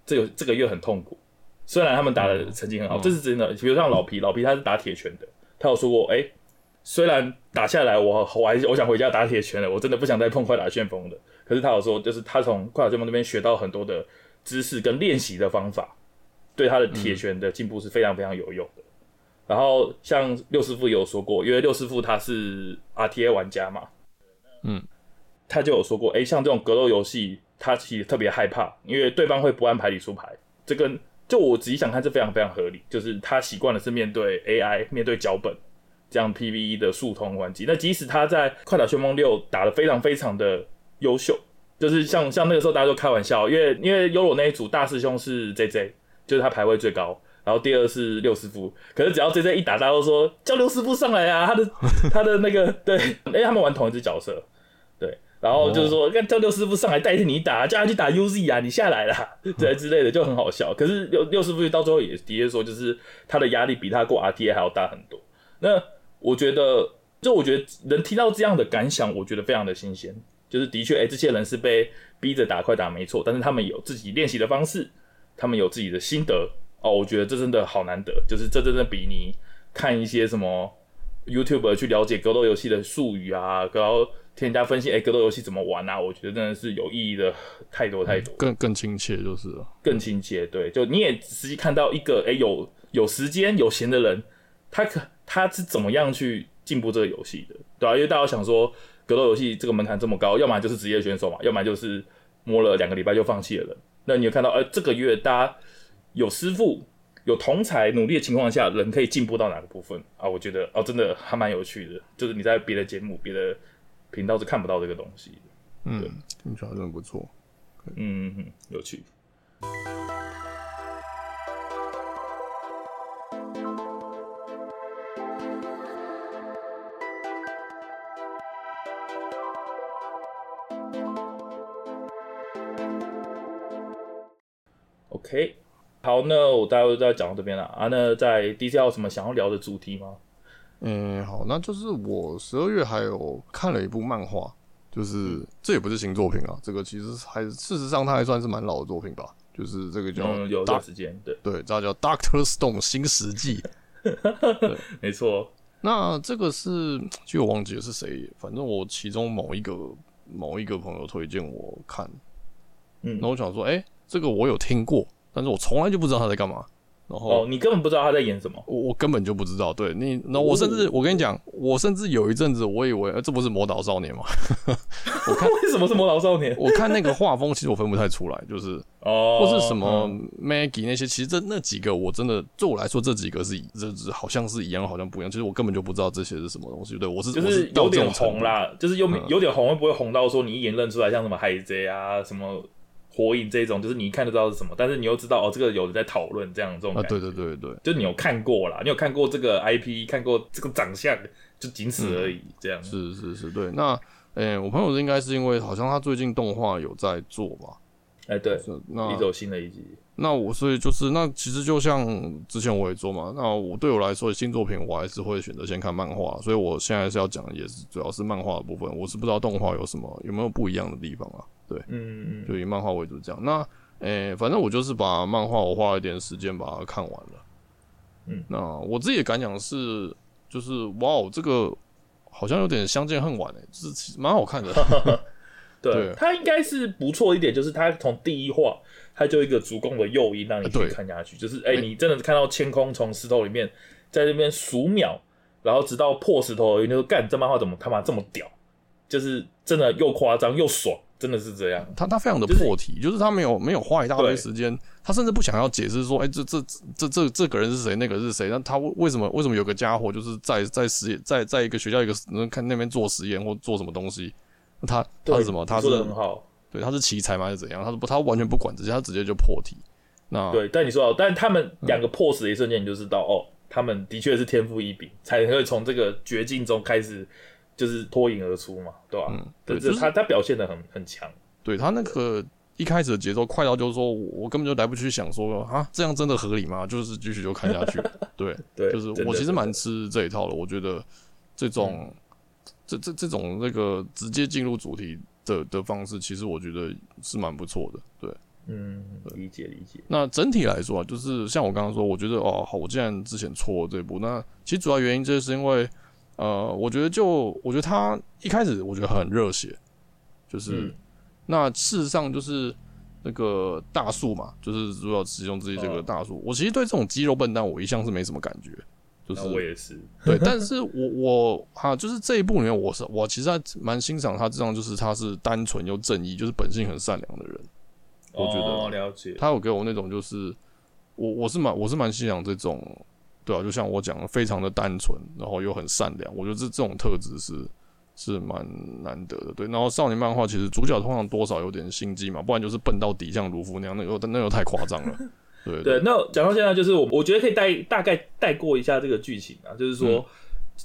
这个这个月很痛苦。虽然他们打的成绩很好，嗯、这是真的。比如像老皮，老皮他是打铁拳的，他有说过，哎、欸，虽然打下来我我还我想回家打铁拳了，我真的不想再碰快打旋风的。可是他有说，就是他从快打旋风那边学到很多的知识跟练习的方法，对他的铁拳的进步是非常非常有用的。嗯、然后像六师傅也有说过，因为六师傅他是 RTA 玩家嘛。嗯，他就有说过，哎、像这种格斗游戏，他其实特别害怕，因为对方会不按牌理出牌。这跟就我仔细想看，这非常非常合理。就是他习惯的是面对 AI、面对脚本这样 PVE 的速通关机。那即使他在快打旋风六打得非常非常的优秀，就是像像那个时候大家都开玩笑，因为因为优罗那一组大师兄是 JJ，就是他排位最高，然后第二是六师傅。可是只要 JJ 一打，大家都说叫六师傅上来啊，他的他的那个对，哎、欸，他们玩同一只角色。然后就是说，看、oh. 叫六师傅上来代替你打，叫他去打 UZ 啊，你下来啦，对之类的就很好笑。可是六六师傅到最后也的确说，就是他的压力比他过 RTA 还要大很多。那我觉得，就我觉得能听到这样的感想，我觉得非常的新鲜。就是的确，哎，这些人是被逼着打快打没错，但是他们有自己练习的方式，他们有自己的心得哦。我觉得这真的好难得，就是这真的比你看一些什么 YouTube 去了解格斗游戏的术语啊，然后。听人家分析，哎、欸，格斗游戏怎么玩啊？我觉得真的是有意义的太多太多，更更亲切就是了，更亲切。对，就你也实际看到一个，哎、欸，有有时间有闲的人，他可他是怎么样去进步这个游戏的，对啊，因为大家想说，格斗游戏这个门槛这么高，要么就是职业选手嘛，要么就是摸了两个礼拜就放弃的人。那你有看到，哎、欸，这个月大家有师傅、有同才努力的情况下，人可以进步到哪个部分啊？我觉得哦，真的还蛮有趣的，就是你在别的节目、别的。频道是看不到这个东西的，嗯，听起来真的不错，嗯嗯嗯，有趣。OK，好，那我大概就在讲到这边了啊。那在 DC 有什么想要聊的主题吗？嗯，好，那就是我十二月还有看了一部漫画，就是、嗯、这也不是新作品啊，这个其实还事实上它还算是蛮老的作品吧，就是这个叫、嗯、有段时间，对对，这叫 Doctor Stone 新石纪，对，没错。那这个是，就我忘记了是谁，反正我其中某一个某一个朋友推荐我看，嗯，那我想说，哎、欸，这个我有听过，但是我从来就不知道他在干嘛。然后、哦、你根本不知道他在演什么，我我根本就不知道。对你，那我甚至、哦、我跟你讲，我甚至有一阵子我以为，呃，这不是魔导少年吗？我看为什么是魔导少年？我看那个画风，其实我分不太出来，就是 哦，或是什么 Maggie 那些，其实这那几个我真的对我来说，这几个是这这好像是一样，好像不一样。其实我根本就不知道这些是什么东西。对我是就是有点红啦，就是有有点红，会不会红到说你一眼认出来，像什么海贼啊什么？火影这种就是你一看就知道是什么，但是你又知道哦，这个有人在讨论这样这种。啊，对对对对，就你有看过啦，你有看过这个 IP，看过这个长相，就仅此而已。嗯、这样是是是，对。那，诶、欸，我朋友应该是因为好像他最近动画有在做吧？哎、欸，对，那一走新的一集。那我所以就是那其实就像之前我也做嘛，那我对我来说新作品我还是会选择先看漫画，所以我现在是要讲的也是主要是漫画的部分。我是不知道动画有什么有没有不一样的地方啊？对，嗯嗯，就以漫画为主这样。那，诶、欸，反正我就是把漫画，我花了一点时间把它看完了。嗯，那我自己的感想是，就是哇哦，这个好像有点相见恨晚诶，就是蛮好看的。对，对它应该是不错一点，就是它从第一话，它就一个足够的诱因让你去看下去。就是，哎、欸，你真的看到天空从石头里面在那边数秒，然后直到破石头而已，你就说干，这漫画怎么他妈这么屌？就是真的又夸张又爽。真的是这样，他他非常的破题，就是、就是、他没有没有花一大堆时间，他甚至不想要解释说，哎、欸，这这这这这个人是谁，那个是谁？那他为什么为什么有个家伙就是在在实验在在一个学校一个看那边做实验或做什么东西？他他是什么？他是很好，对，他是奇才吗？还是怎样？他不，他完全不管这些，他直接就破题。那对，但你说，但他们两个破死的一瞬间，你就知道、嗯、哦，他们的确是天赋异禀，才会从这个绝境中开始就是脱颖而出嘛，对吧、啊？嗯，对，就是他他表现的很很强。对他那个一开始的节奏快到，就是说我根本就来不及想说啊，这样真的合理吗？就是继续就看下去。对，对，就是我其实蛮吃这一套的。我觉得这种、嗯、这这这种那个直接进入主题的的方式，其实我觉得是蛮不错的。对，嗯，理解理解。那整体来说啊，就是像我刚刚说，我觉得哦，好，我既然之前错了这一步，那其实主要原因就是因为，呃，我觉得就我觉得他一开始我觉得很热血，就是、嗯、那事实上就是。那个大树嘛，就是主要使用自己这个大树。哦、我其实对这种肌肉笨蛋，我一向是没什么感觉。就是我也是，对，但是我我哈，就是这一部里面，我是我其实还蛮欣赏他这样，就是他是单纯又正义，就是本性很善良的人。我觉得、哦、了解他有给我那种，就是我我是蛮我是蛮欣赏这种，对啊，就像我讲的，非常的单纯，然后又很善良。我觉得这这种特质是。是蛮难得的，对。然后少年漫画其实主角通常多少有点心机嘛，不然就是笨到底，像卢夫那样，那又那又太夸张了。对对，对，那讲到现在，就是我我觉得可以带大概带过一下这个剧情啊，就是说，嗯、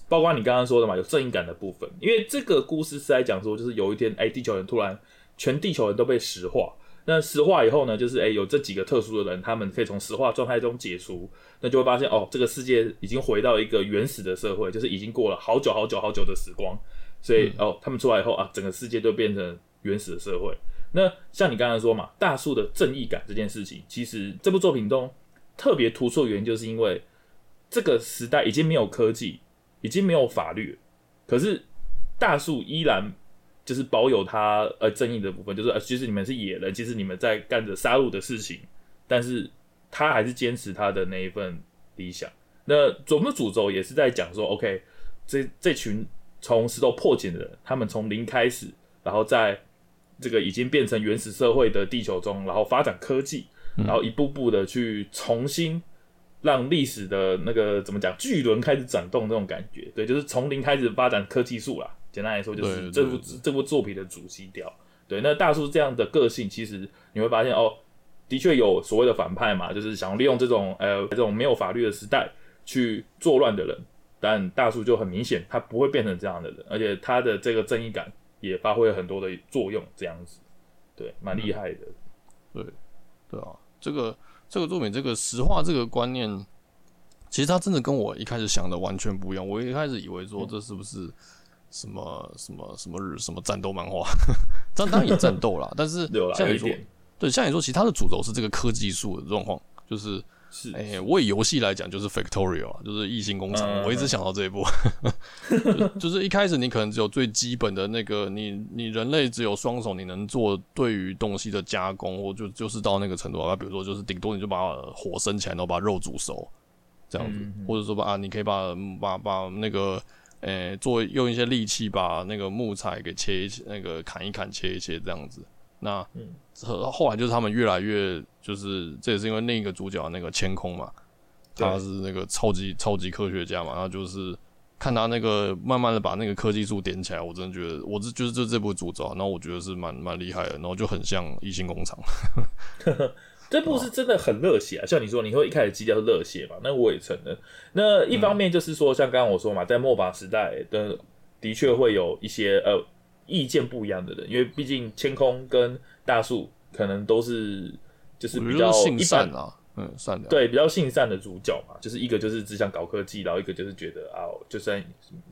包括你刚刚说的嘛，有正义感的部分，因为这个故事是在讲说，就是有一天，哎、欸，地球人突然全地球人都被石化，那石化以后呢，就是诶、欸，有这几个特殊的人，他们可以从石化状态中解除，那就会发现哦，这个世界已经回到一个原始的社会，就是已经过了好久好久好久的时光。所以哦，他们出来以后啊，整个世界都变成原始的社会。那像你刚才说嘛，大树的正义感这件事情，其实这部作品中特别突出的原因，就是因为这个时代已经没有科技，已经没有法律，可是大树依然就是保有他呃正义的部分，就是呃其实你们是野人，其实你们在干着杀戮的事情，但是他还是坚持他的那一份理想。那总的主轴也是在讲说，OK，这这群。从石头破茧的人，他们从零开始，然后在这个已经变成原始社会的地球中，然后发展科技，然后一步步的去重新让历史的那个怎么讲巨轮开始转动这种感觉。对，就是从零开始发展科技树啦。简单来说，就是这部这部作品的主基调。对，那大树这样的个性，其实你会发现哦，的确有所谓的反派嘛，就是想利用这种呃这种没有法律的时代去作乱的人。但大树就很明显，他不会变成这样的人，而且他的这个正义感也发挥了很多的作用，这样子，对，蛮厉害的。对，对啊，这个这个作品，这个实话这个观念，其实他真的跟我一开始想的完全不一样。我一开始以为说这是不是什么什么什么日什么战斗漫画？当然也战斗啦，但是 像你说，对，像你说，其他的主轴是这个科技树的状况，就是。是，哎、欸，我以游戏来讲，就是 Factorio 啊，就是异星工厂。嗯、我一直想到这一步，就，就是一开始你可能只有最基本的那个，你你人类只有双手，你能做对于东西的加工，或就就是到那个程度啊。比如说，就是顶多你就把火生起来，然后把肉煮熟，这样子，或者说把啊，你可以把把把那个，呃、欸，做用一些利器把那个木材给切一切，那个砍一砍，切一切这样子。那后后来就是他们越来越，就是这也是因为另一个主角那个千空嘛，他是那个超级超级科学家嘛，然后就是看他那个慢慢的把那个科技树点起来，我真的觉得我这就是这这部主轴，然后我觉得是蛮蛮厉害的，然后就很像异星工厂。这部是真的很热血啊，像你说你会一开始基调是热血嘛，那我也承认。那一方面就是说，像刚刚我说嘛，在末法时代的的确会有一些呃。意见不一样的人，因为毕竟天空跟大树可能都是就是比较一般啊，嗯，善良，对，比较性善的主角嘛，就是一个就是只想搞科技，然后一个就是觉得啊，就算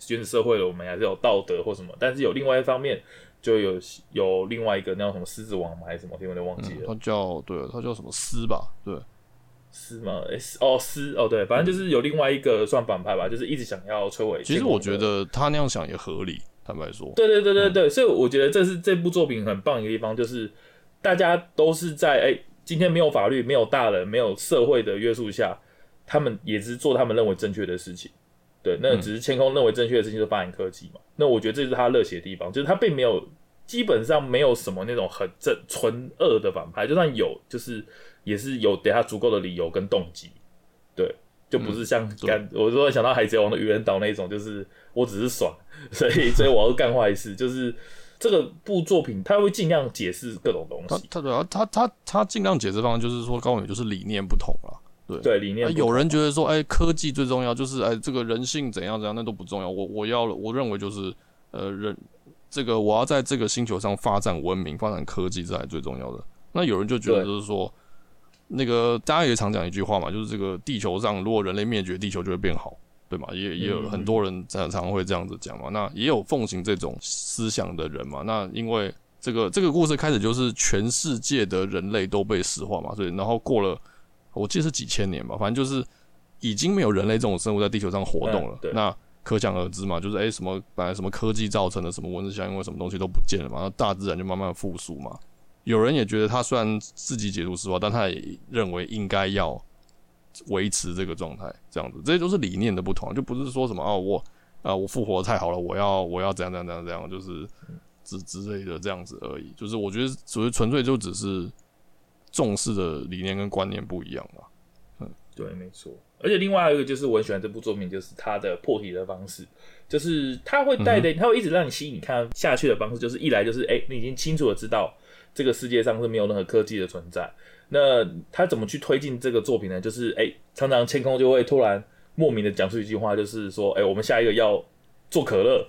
原始社会了，我们还是有道德或什么，但是有另外一方面，就有有另外一个那种什么狮子王嘛，还是什么，我有点忘记了，嗯、他叫对，他叫什么狮吧，对，狮吗？诶，哦，狮哦，对，反正就是有另外一个算反派吧，就是一直想要摧毁。其实我觉得他那样想也合理。坦白说，对对对对对，嗯、所以我觉得这是这部作品很棒一个地方，就是大家都是在哎、欸，今天没有法律、没有大人、没有社会的约束下，他们也是做他们认为正确的事情。对，那只是千空认为正确的事情，是发展科技嘛。嗯、那我觉得这是他热血的地方，就是他并没有基本上没有什么那种很正纯恶的反派，就算有，就是也是有给他足够的理由跟动机。对。就不是像干，嗯、我说想到海贼王的愚人岛那种，就是我只是爽，所以所以我要干坏事。就是这个部作品，他会尽量解释各种东西。他他对啊，他他他尽量解释方式就是说，高远就是理念不同了。对对，理念。有人觉得说，哎、欸，科技最重要，就是哎、欸，这个人性怎样怎样，那都不重要。我我要我认为就是呃人这个我要在这个星球上发展文明、发展科技，这才最重要的。那有人就觉得就是说。那个大家也常讲一句话嘛，就是这个地球上如果人类灭绝，地球就会变好。对吗？也也有很多人常常会这样子讲嘛。那也有奉行这种思想的人嘛。那因为这个这个故事开始就是全世界的人类都被石化嘛，所以然后过了我记得是几千年吧，反正就是已经没有人类这种生物在地球上活动了。嗯、那可想而知嘛，就是诶、欸，什么本来什么科技造成的什么蚊子效应，因为什么东西都不见了嘛，那大自然就慢慢复苏嘛。有人也觉得他虽然自己解读是吧，但他也认为应该要维持这个状态，这样子，这些都是理念的不同，就不是说什么哦，我啊、呃，我复活太好了，我要我要怎样怎样怎样怎样，就是之之类的这样子而已。就是我觉得，所谓纯粹就只是重视的理念跟观念不一样嘛。嗯，对，没错。而且另外一个就是我很喜欢这部作品，就是它的破题的方式，就是他会带的，他会一直让你吸引你看下去的方式，就是一来就是哎、欸，你已经清楚的知道。这个世界上是没有任何科技的存在。那他怎么去推进这个作品呢？就是哎，常常天空就会突然莫名的讲出一句话，就是说，哎，我们下一个要做可乐。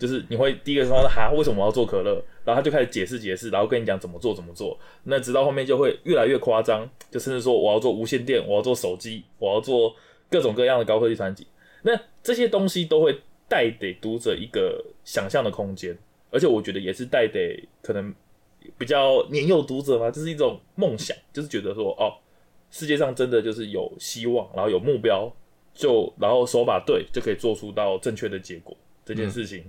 就是你会第一个说哈，为什么我要做可乐？然后他就开始解释解释，然后跟你讲怎么做怎么做。那直到后面就会越来越夸张，就甚至说我要做无线电，我要做手机，我要做各种各样的高科技产品。那这些东西都会带给读者一个想象的空间，而且我觉得也是带给可能。比较年幼读者嘛，这是一种梦想，就是觉得说，哦，世界上真的就是有希望，然后有目标，就然后手法对，就可以做出到正确的结果。这件事情，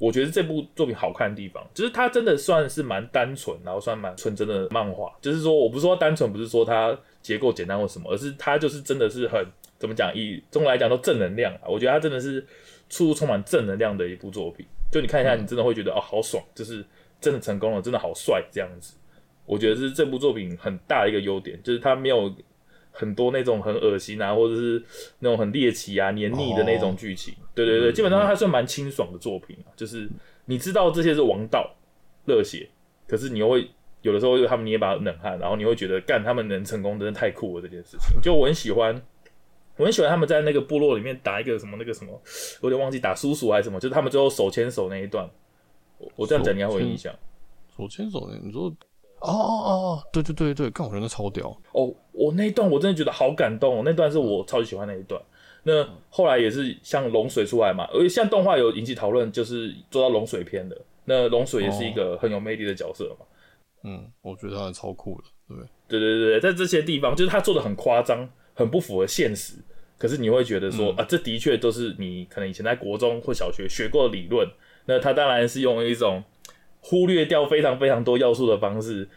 我觉得这部作品好看的地方，就是它真的算是蛮单纯，然后算蛮纯真的漫画。就是说，我不是说单纯，不是说它结构简单或什么，而是它就是真的是很怎么讲，以中国来讲都正能量啊。我觉得它真的是处处充满正能量的一部作品。就你看一下，你真的会觉得、哦，好爽，就是。真的成功了，真的好帅，这样子，我觉得是这部作品很大的一个优点，就是它没有很多那种很恶心啊，或者是那种很猎奇啊、黏腻的那种剧情。哦、对对对，基本上它算蛮清爽的作品啊，就是你知道这些是王道热血，可是你又会有的时候他们捏把冷汗，然后你会觉得干他们能成功真的太酷了这件事情。就我很喜欢，我很喜欢他们在那个部落里面打一个什么那个什么，我有点忘记打叔叔还是什么，就是他们最后手牵手那一段。我这样讲你还会有印象？手牵手？你说，哦哦哦，对对对对，看我觉得超屌哦！我那一段我真的觉得好感动哦，那段是我超级喜欢那一段。那后来也是像龙水出来嘛，而且像动画有引起讨论，就是做到龙水篇的。那龙水也是一个很有魅力的角色嘛。嗯，我觉得他超酷的，对对对对，在这些地方就是他做的很夸张，很不符合现实。可是你会觉得说、嗯、啊，这的确都是你可能以前在国中或小学学过的理论。那他当然是用一种忽略掉非常非常多要素的方式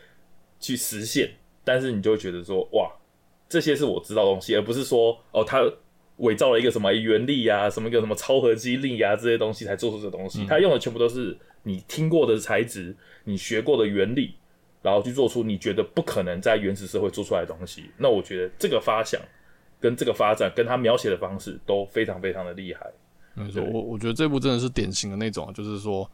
去实现，但是你就会觉得说，哇，这些是我知道的东西，而不是说，哦，他伪造了一个什么原力啊，什么一个什么超合金力啊这些东西才做出这东西。他用的全部都是你听过的材质，你学过的原理，然后去做出你觉得不可能在原始社会做出来的东西。那我觉得这个发想跟这个发展跟他描写的方式都非常非常的厉害。没错，我我觉得这部真的是典型的那种，就是说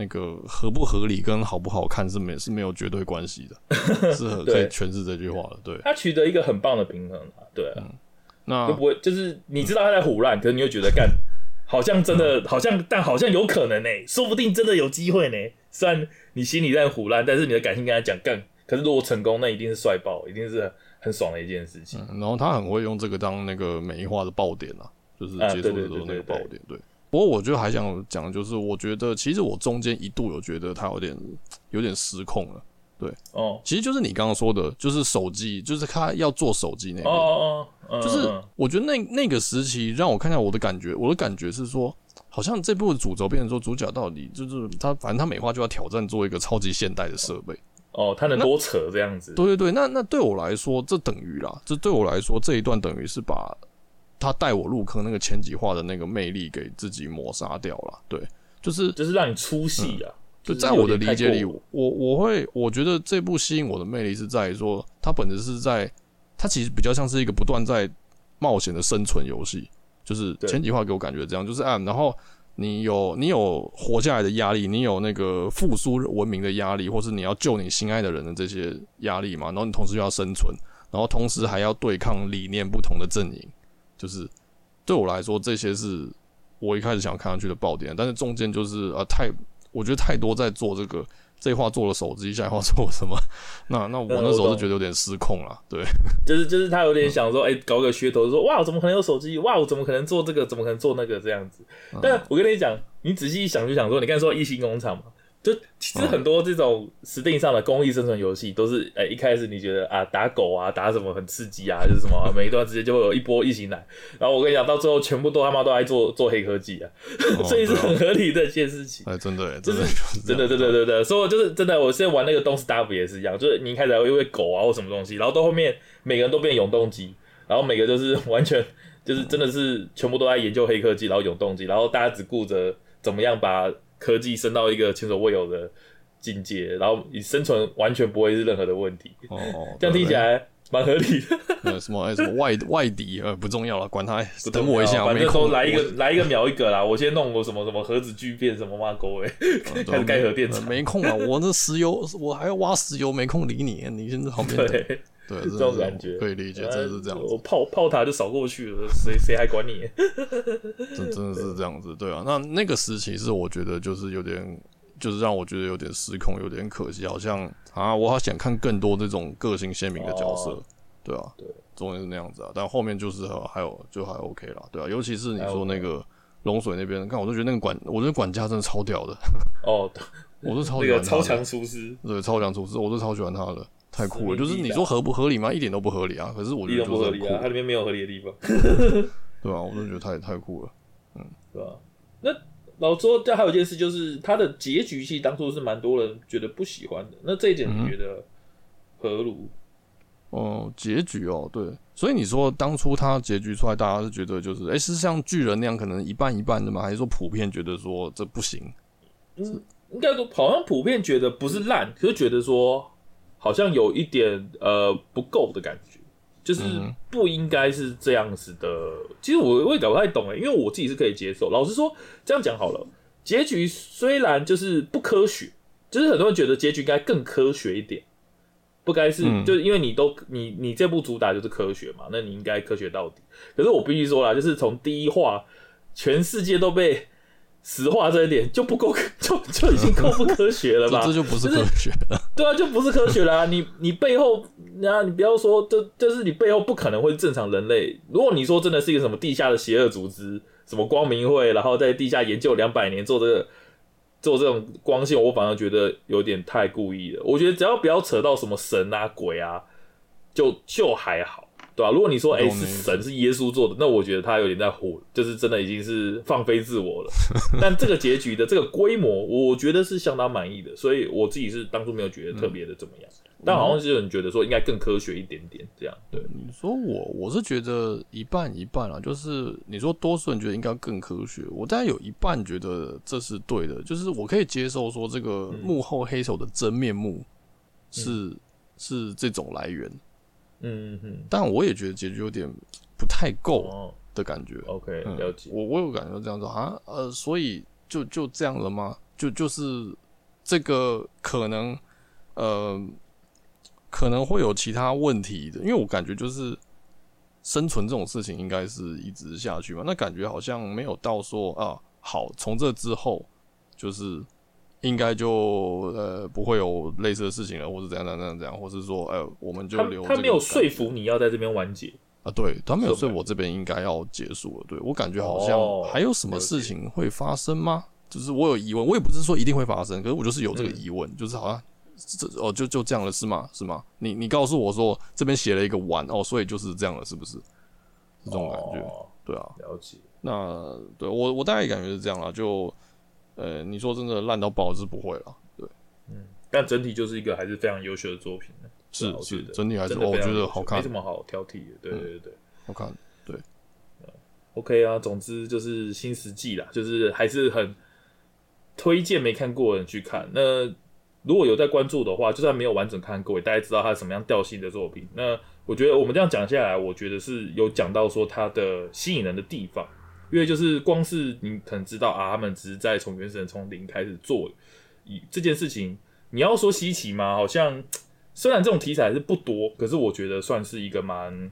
那个合不合理跟好不好看是没是没有绝对关系的，适合可以诠释这句话的。对，他取得一个很棒的平衡啊，对啊，嗯、那就不会就是你知道他在唬烂，嗯、可是你又觉得干好像真的、嗯、好像，但好像有可能呢、欸，说不定真的有机会呢、欸。虽然你心里在唬烂，但是你的感情跟他讲干，可是如果成功，那一定是帅爆，一定是很爽的一件事情。嗯、然后他很会用这个当那个美化的爆点啊。就是结束的时候那个爆点，对。不过我就还想讲的就是，我觉得其实我中间一度有觉得他有点 有点失控了，对。哦，其实就是你刚刚说的，就是手机，就是他要做手机那个。哦哦，就是我觉得那那个时期让我看看我的感觉，我的感觉是说，好像这部主轴变成说主角到底就是他，反正他美化就要挑战做一个超级现代的设备。哦，他能多扯这样子？对对对，那那对我来说，这等于啦，这对我来说这一段等于是把。他带我入坑那个前几话的那个魅力给自己抹杀掉了，对，就是就是让你出戏啊。就在我的理解里，我我会我觉得这部吸引我的魅力是在于说，它本质是在，它其实比较像是一个不断在冒险的生存游戏。就是前几话给我感觉这样，就是啊，然后你有你有活下来的压力，你有那个复苏文明的压力，或是你要救你心爱的人的这些压力嘛，然后你同时又要生存，然后同时还要对抗理念不同的阵营。就是对我来说，这些是我一开始想看上去的爆点，但是中间就是啊，太我觉得太多在做这个这一话做了手机，下一话做了什么？那那我那时候是觉得有点失控了，对，就是就是他有点想说，哎、欸，搞个噱头，说哇，我怎么可能有手机？哇，我怎么可能做这个？怎么可能做那个？这样子。但我跟你讲，你仔细一想，就想说，你刚才说一星工厂嘛。就其实很多这种 Steam 上的公益生存游戏，都是哎、欸、一开始你觉得啊打狗啊打什么很刺激啊，就是什么、啊、每一段时间就会有一波异形来，然后我跟你讲到最后全部都他妈都在做做黑科技啊，哦、所以是很合理的一件事情。哎，真的，就是真的，真的，对对，所以就是真的，我现在玩那个 Don't Starve 也是一样，就是你一开始还会因为狗啊或什么东西，然后到后面每个人都变永动机，然后每个就是完全就是真的是全部都在研究黑科技，然后永动机，然后大家只顾着怎么样把科技升到一个前所未有的。境界，然后你生存完全不会是任何的问题。哦，这样听起来蛮合理的。呃，什么？哎，什么外外敌？呃，不重要了，管他。等我一下，反正说来一个，来一个秒一个啦。我先弄个什么什么核子巨变什么嘛狗哎，开始盖核电厂。没空啊，我那石油，我还要挖石油，没空理你。你现在旁边对对，这种感觉可以理解，真的是这样子。我炮炮塔就扫过去了，谁谁还管你？真真的是这样子，对啊。那那个时期是我觉得就是有点。就是让我觉得有点失控，有点可惜，好像啊，我好想看更多这种个性鲜明的角色，哦、对啊，对，终于是那样子啊。但后面就是还有就还 OK 了，对啊，尤其是你说那个龙水那边，看我都觉得那个管，我觉得管家真的超屌的 哦，我是超喜欢超强厨师，对，超强厨师，我都超喜欢他的，太酷了。就是你说合不合理吗？一点都不合理啊。可是我觉得就是很酷，啊，它里面没有合理的地方，对啊，我都觉得太太酷了，嗯，对吧？那。老周，这还有一件事，就是它的结局其实当初是蛮多人觉得不喜欢的。那这一点你觉得何如？哦、嗯呃，结局哦，对，所以你说当初他结局出来，大家是觉得就是，哎、欸，是像巨人那样可能一半一半的吗？还是说普遍觉得说这不行？嗯，应该说好像普遍觉得不是烂，可是觉得说好像有一点呃不够的感觉。就是不应该是这样子的。其实我我也搞不太懂哎，因为我自己是可以接受。老实说，这样讲好了，结局虽然就是不科学，就是很多人觉得结局应该更科学一点，不该是，就是因为你都你你这部主打就是科学嘛，那你应该科学到底。可是我必须说啦，就是从第一话，全世界都被。实话这一点就不够，就就已经够不科学了吧？这就不是科学了。对啊，就不是科学啦啊。你你背后，啊，你不要说，这就是你背后不可能会是正常人类。如果你说真的是一个什么地下的邪恶组织，什么光明会，然后在地下研究两百年做这个做这种光线，我反而觉得有点太故意了。我觉得只要不要扯到什么神啊鬼啊，就就还好。对吧、啊？如果你说哎是神是耶稣做的，那我觉得他有点在唬，就是真的已经是放飞自我了。但这个结局的这个规模，我觉得是相当满意的，所以我自己是当初没有觉得特别的怎么样。嗯、但好像是有人觉得说应该更科学一点点这样。对，你说我我是觉得一半一半啊，就是你说多数人觉得应该更科学，我当然有一半觉得这是对的，就是我可以接受说这个幕后黑手的真面目是、嗯、是这种来源。嗯嗯，但我也觉得结局有点不太够的感觉。哦、OK，了解。嗯、我我有感觉这样子啊，呃，所以就就这样了吗？就就是这个可能呃可能会有其他问题的，因为我感觉就是生存这种事情应该是一直下去嘛。那感觉好像没有到说啊，好，从这之后就是。应该就呃不会有类似的事情了，或者怎样怎样怎样，或是说，哎、呃，我们就留他。他没有说服你要在这边完结啊？对，他没有说我这边应该要结束了。对，我感觉好像还有什么事情会发生吗？哦、就是我有疑问，我也不是说一定会发生，可是我就是有这个疑问，嗯、就是好像这哦就就这样了是吗？是吗？你你告诉我说这边写了一个完哦，所以就是这样了，是不是？这种感觉，哦、对啊，了解。那对我我大概感觉是这样了，就。呃，你说真的烂到爆是不会了，对，嗯，但整体就是一个还是非常优秀的作品，是是的，整体还是我觉得好看，没什么好挑剔的，对对对，好看，对，OK 啊，总之就是新世纪啦，就是还是很推荐没看过的人去看。那如果有在关注的话，就算没有完整看过，大家知道它是什么样调性的作品。那我觉得我们这样讲下来，我觉得是有讲到说它的吸引人的地方。因为就是光是你可能知道啊，他们只是在从原始人从零开始做以这件事情，你要说稀奇吗？好像虽然这种题材是不多，可是我觉得算是一个蛮，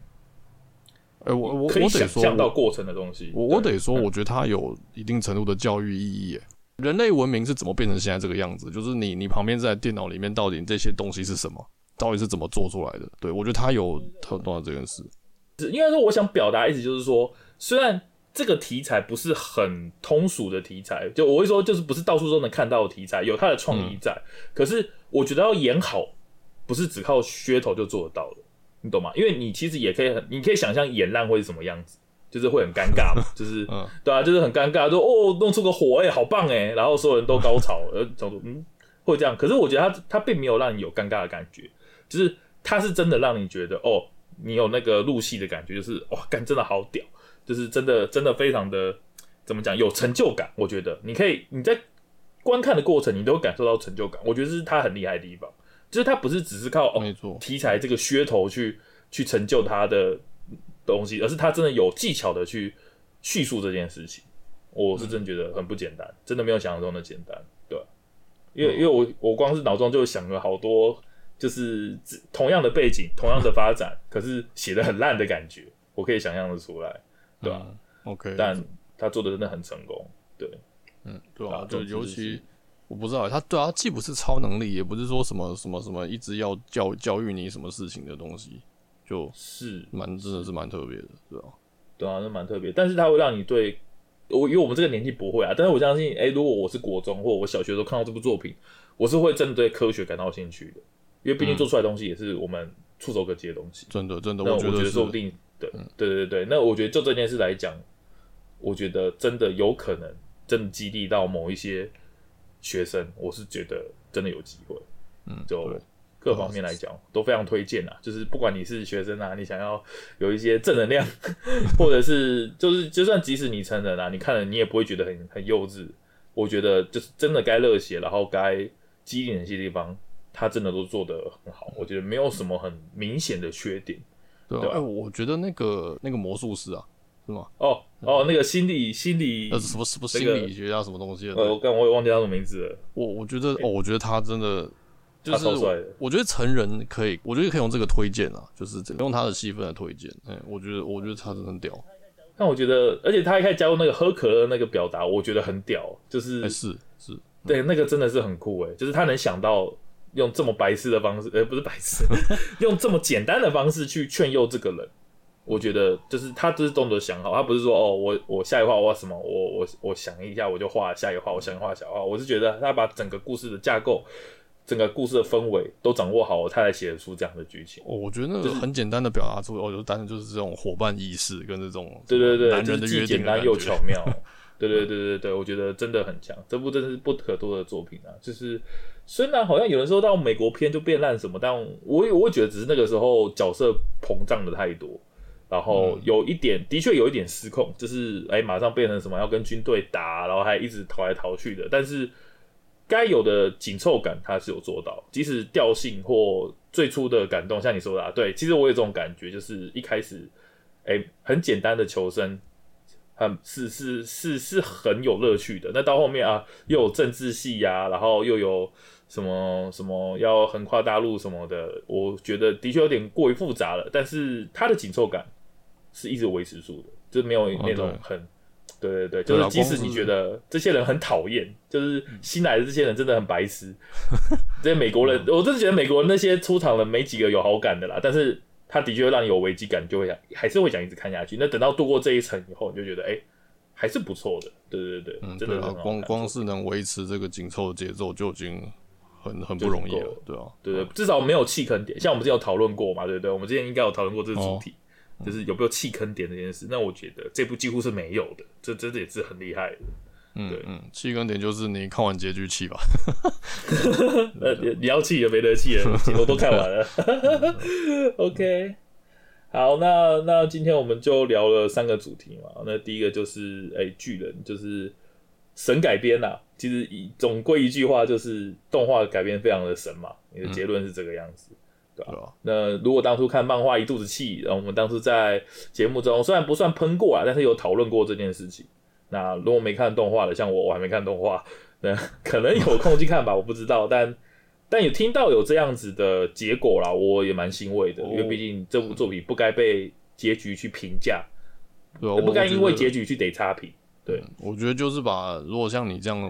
哎，我我可以想象到过程的东西。我我得说，我觉得它有一定程度的教育意义。人类文明是怎么变成现在这个样子？就是你你旁边在电脑里面到底这些东西是什么？到底是怎么做出来的？对，我觉得它有很多这件事。应该说，我想表达意思就是说，虽然这个题材不是很通俗的题材，就我会说，就是不是到处都能看到的题材，有它的创意在。嗯、可是我觉得要演好，不是只靠噱头就做得到了，你懂吗？因为你其实也可以很，你可以想象演烂会是什么样子，就是会很尴尬嘛，就是、嗯、对啊，就是很尴尬，说哦，弄出个火，哎、欸，好棒哎，然后所有人都高潮，呃，嗯，会这样。可是我觉得他他并没有让你有尴尬的感觉，就是他是真的让你觉得哦。你有那个入戏的感觉，就是哇，干真的好屌，就是真的真的非常的怎么讲，有成就感。我觉得你可以你在观看的过程，你都感受到成就感。我觉得这是他很厉害的地方，就是他不是只是靠哦题材这个噱头去去成就他的东西，而是他真的有技巧的去叙述这件事情。我是真觉得很不简单，真的没有想象中的简单，对。因为因为我我光是脑中就想了好多。就是同样的背景，同样的发展，可是写的很烂的感觉，我可以想象的出来，对吧、嗯、？OK，但他做的真的很成功，对，嗯，对啊，就尤其我不知道他，对啊，他既不是超能力，也不是说什么什么什么一直要教教育你什么事情的东西，就是蛮真的是。蛮特别的，对吧？对啊，那蛮特别，但是他会让你对我，因为我们这个年纪不会啊，但是我相信，哎、欸，如果我是国中或我小学的时候看到这部作品，我是会真的对科学感到兴趣的。因为毕竟做出来的东西也是我们触手可及的东西，真的真的，我觉得说不定，对对对对，那我觉得就这件事来讲，我觉得真的有可能真的激励到某一些学生，我是觉得真的有机会，嗯，就各方面来讲都非常推荐啊，就是不管你是学生啊，你想要有一些正能量，或者是就是就算即使你成人啊，你看了你也不会觉得很很幼稚，我觉得就是真的该热血，然后该激励的一些地方。他真的都做得很好，我觉得没有什么很明显的缺点。对，哎，我觉得那个那个魔术师啊，是吗？哦哦，那个心理心理呃什么什么心理学家什么东西？呃，我刚我也忘记他什么名字了。我我觉得哦，我觉得他真的就是我觉得成人可以，我觉得可以用这个推荐啊，就是用他的戏份来推荐。哎，我觉得我觉得他真的很屌。但我觉得，而且他一开始加入那个喝可乐那个表达，我觉得很屌，就是是是，对，那个真的是很酷哎，就是他能想到。用这么白痴的方式，呃，不是白痴，用这么简单的方式去劝诱这个人，我觉得就是他就是动作想好，他不是说哦，我我下一话我要什么，我我我想一下我就画下一话，我想画小画，我是觉得他把整个故事的架构、整个故事的氛围都掌握好，他才写得出这样的剧情。哦，我觉得那个很简单的表达出，哦，就单纯就是这种伙伴意识跟这种对对对，男人的约定，简单又巧妙。对对对对对，我觉得真的很强，这部真的是不可多的作品啊，就是。虽然好像有人说到美国片就变烂什么，但我我会觉得只是那个时候角色膨胀的太多，然后有一点、的确有一点失控，就是哎马上变成什么要跟军队打，然后还一直逃来逃去的。但是该有的紧凑感他是有做到，即使调性或最初的感动，像你说的啊，对，其实我有这种感觉，就是一开始哎很简单的求生，很是是是是很有乐趣的。那到后面啊又有政治戏呀、啊，然后又有。什么什么要横跨大陆什么的，我觉得的确有点过于复杂了。但是它的紧凑感是一直维持住的，就没有那种很，哦、对，对对对，就是即使你觉得这些人很讨厌，就是新来的这些人真的很白痴，这些美国人，我真的觉得美国人那些出场的没几个有好感的啦。但是他的确会让你有危机感，你就会想，还是会想一直看下去。那等到度过这一层以后，你就觉得，哎、欸，还是不错的。对对对，嗯，真的光光是能维持这个紧凑的节奏就已经。很很不容易了，对啊，对对，至少没有弃坑点。像我们之前有讨论过嘛，对不对？我们之前应该有讨论过这个主题，就是有没有弃坑点这件事。那我觉得这部几乎是没有的，这真的也是很厉害的。嗯，嗯，弃坑点就是你看完结局气吧。呃，你要气也没得气了，我都看完了。OK，好，那那今天我们就聊了三个主题嘛。那第一个就是哎，巨人就是。神改编呐，其实以总归一句话就是动画改编非常的神嘛。你的结论是这个样子，嗯、对吧、啊？那如果当初看漫画一肚子气，然后我们当初在节目中虽然不算喷过啊，但是有讨论过这件事情。那如果没看动画的，像我我还没看动画，那可能有空去看吧，我不知道。但但有听到有这样子的结果啦，我也蛮欣慰的，哦、因为毕竟这部作品不该被结局去评价，对，不该因为结局去得差评。对，我觉得就是把如果像你这样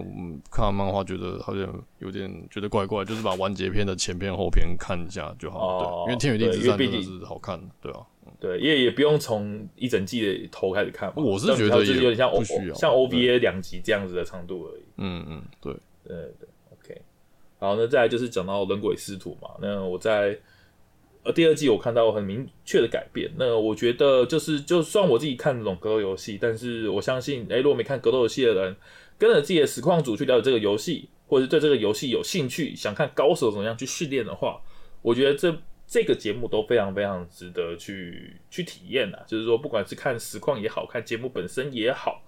看完漫画，觉得好像有点觉得怪怪，就是把完结篇的前篇后篇看一下就好。哦，对，因为《天与地之战》真的是好看，对啊。对，也也不用从一整季的头开始看嘛。我是觉得就是有点像 O 像 OVA 两集这样子的长度而已。嗯嗯，对对对，OK。好，那再来就是讲到人鬼师徒嘛。那我在呃第二季我看到很明确的改变。那我觉得就是，就算我自己看这种格斗游戏，但是我相信，哎，如果没看格斗游戏的人，跟着自己的实况组去了解这个游戏，或者是对这个游戏有兴趣，想看高手怎么样去训练的话，我觉得这。这个节目都非常非常值得去去体验啊，就是说，不管是看实况也好，看节目本身也好，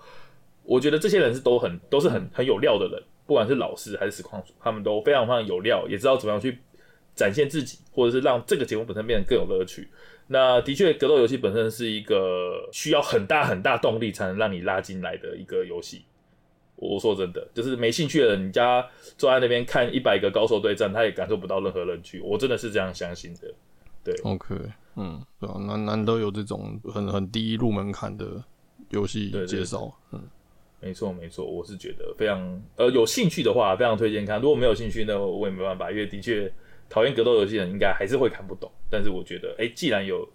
我觉得这些人是都很都是很很有料的人，不管是老师还是实况主，他们都非常非常有料，也知道怎么样去展现自己，或者是让这个节目本身变得更有乐趣。那的确，格斗游戏本身是一个需要很大很大动力才能让你拉进来的一个游戏。我说真的，就是没兴趣的人，你家坐在那边看一百个高手对战，他也感受不到任何乐趣。我真的是这样相信的。对，OK，嗯，对啊，难难得有这种很很低入门槛的游戏介绍，嗯，没错没错，我是觉得非常呃有兴趣的话，非常推荐看。如果没有兴趣那，我也没办法，因为的确讨厌格斗游戏的人应该还是会看不懂。但是我觉得，哎、欸，既然有。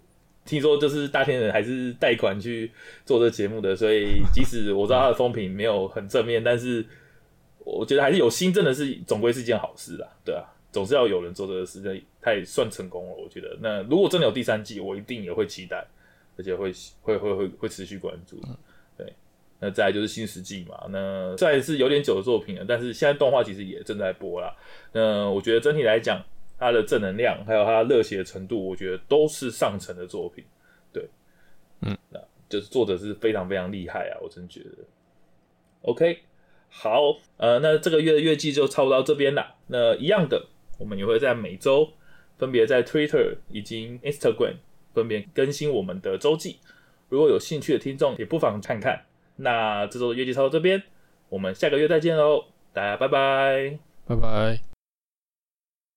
听说就是大天人还是贷款去做这节目的，所以即使我知道他的风评没有很正面，但是我觉得还是有心，真的是总归是一件好事啦，对啊，总是要有人做这个事，那他也算成功了，我觉得。那如果真的有第三季，我一定也会期待，而且会会会会会持续关注。对，那再来就是新世纪嘛，那虽然是有点久的作品了，但是现在动画其实也正在播啦。那我觉得整体来讲。他的正能量，还有他热血的程度，我觉得都是上乘的作品。对，嗯，那就是作者是非常非常厉害啊，我真觉得。OK，好，呃，那这个月的月季就差不多到这边了。那一样的，我们也会在每周分别在 Twitter 以及 Instagram 分别更新我们的周记。如果有兴趣的听众，也不妨看看。那这周的月季抄到这边，我们下个月再见喽，大家拜拜，拜拜。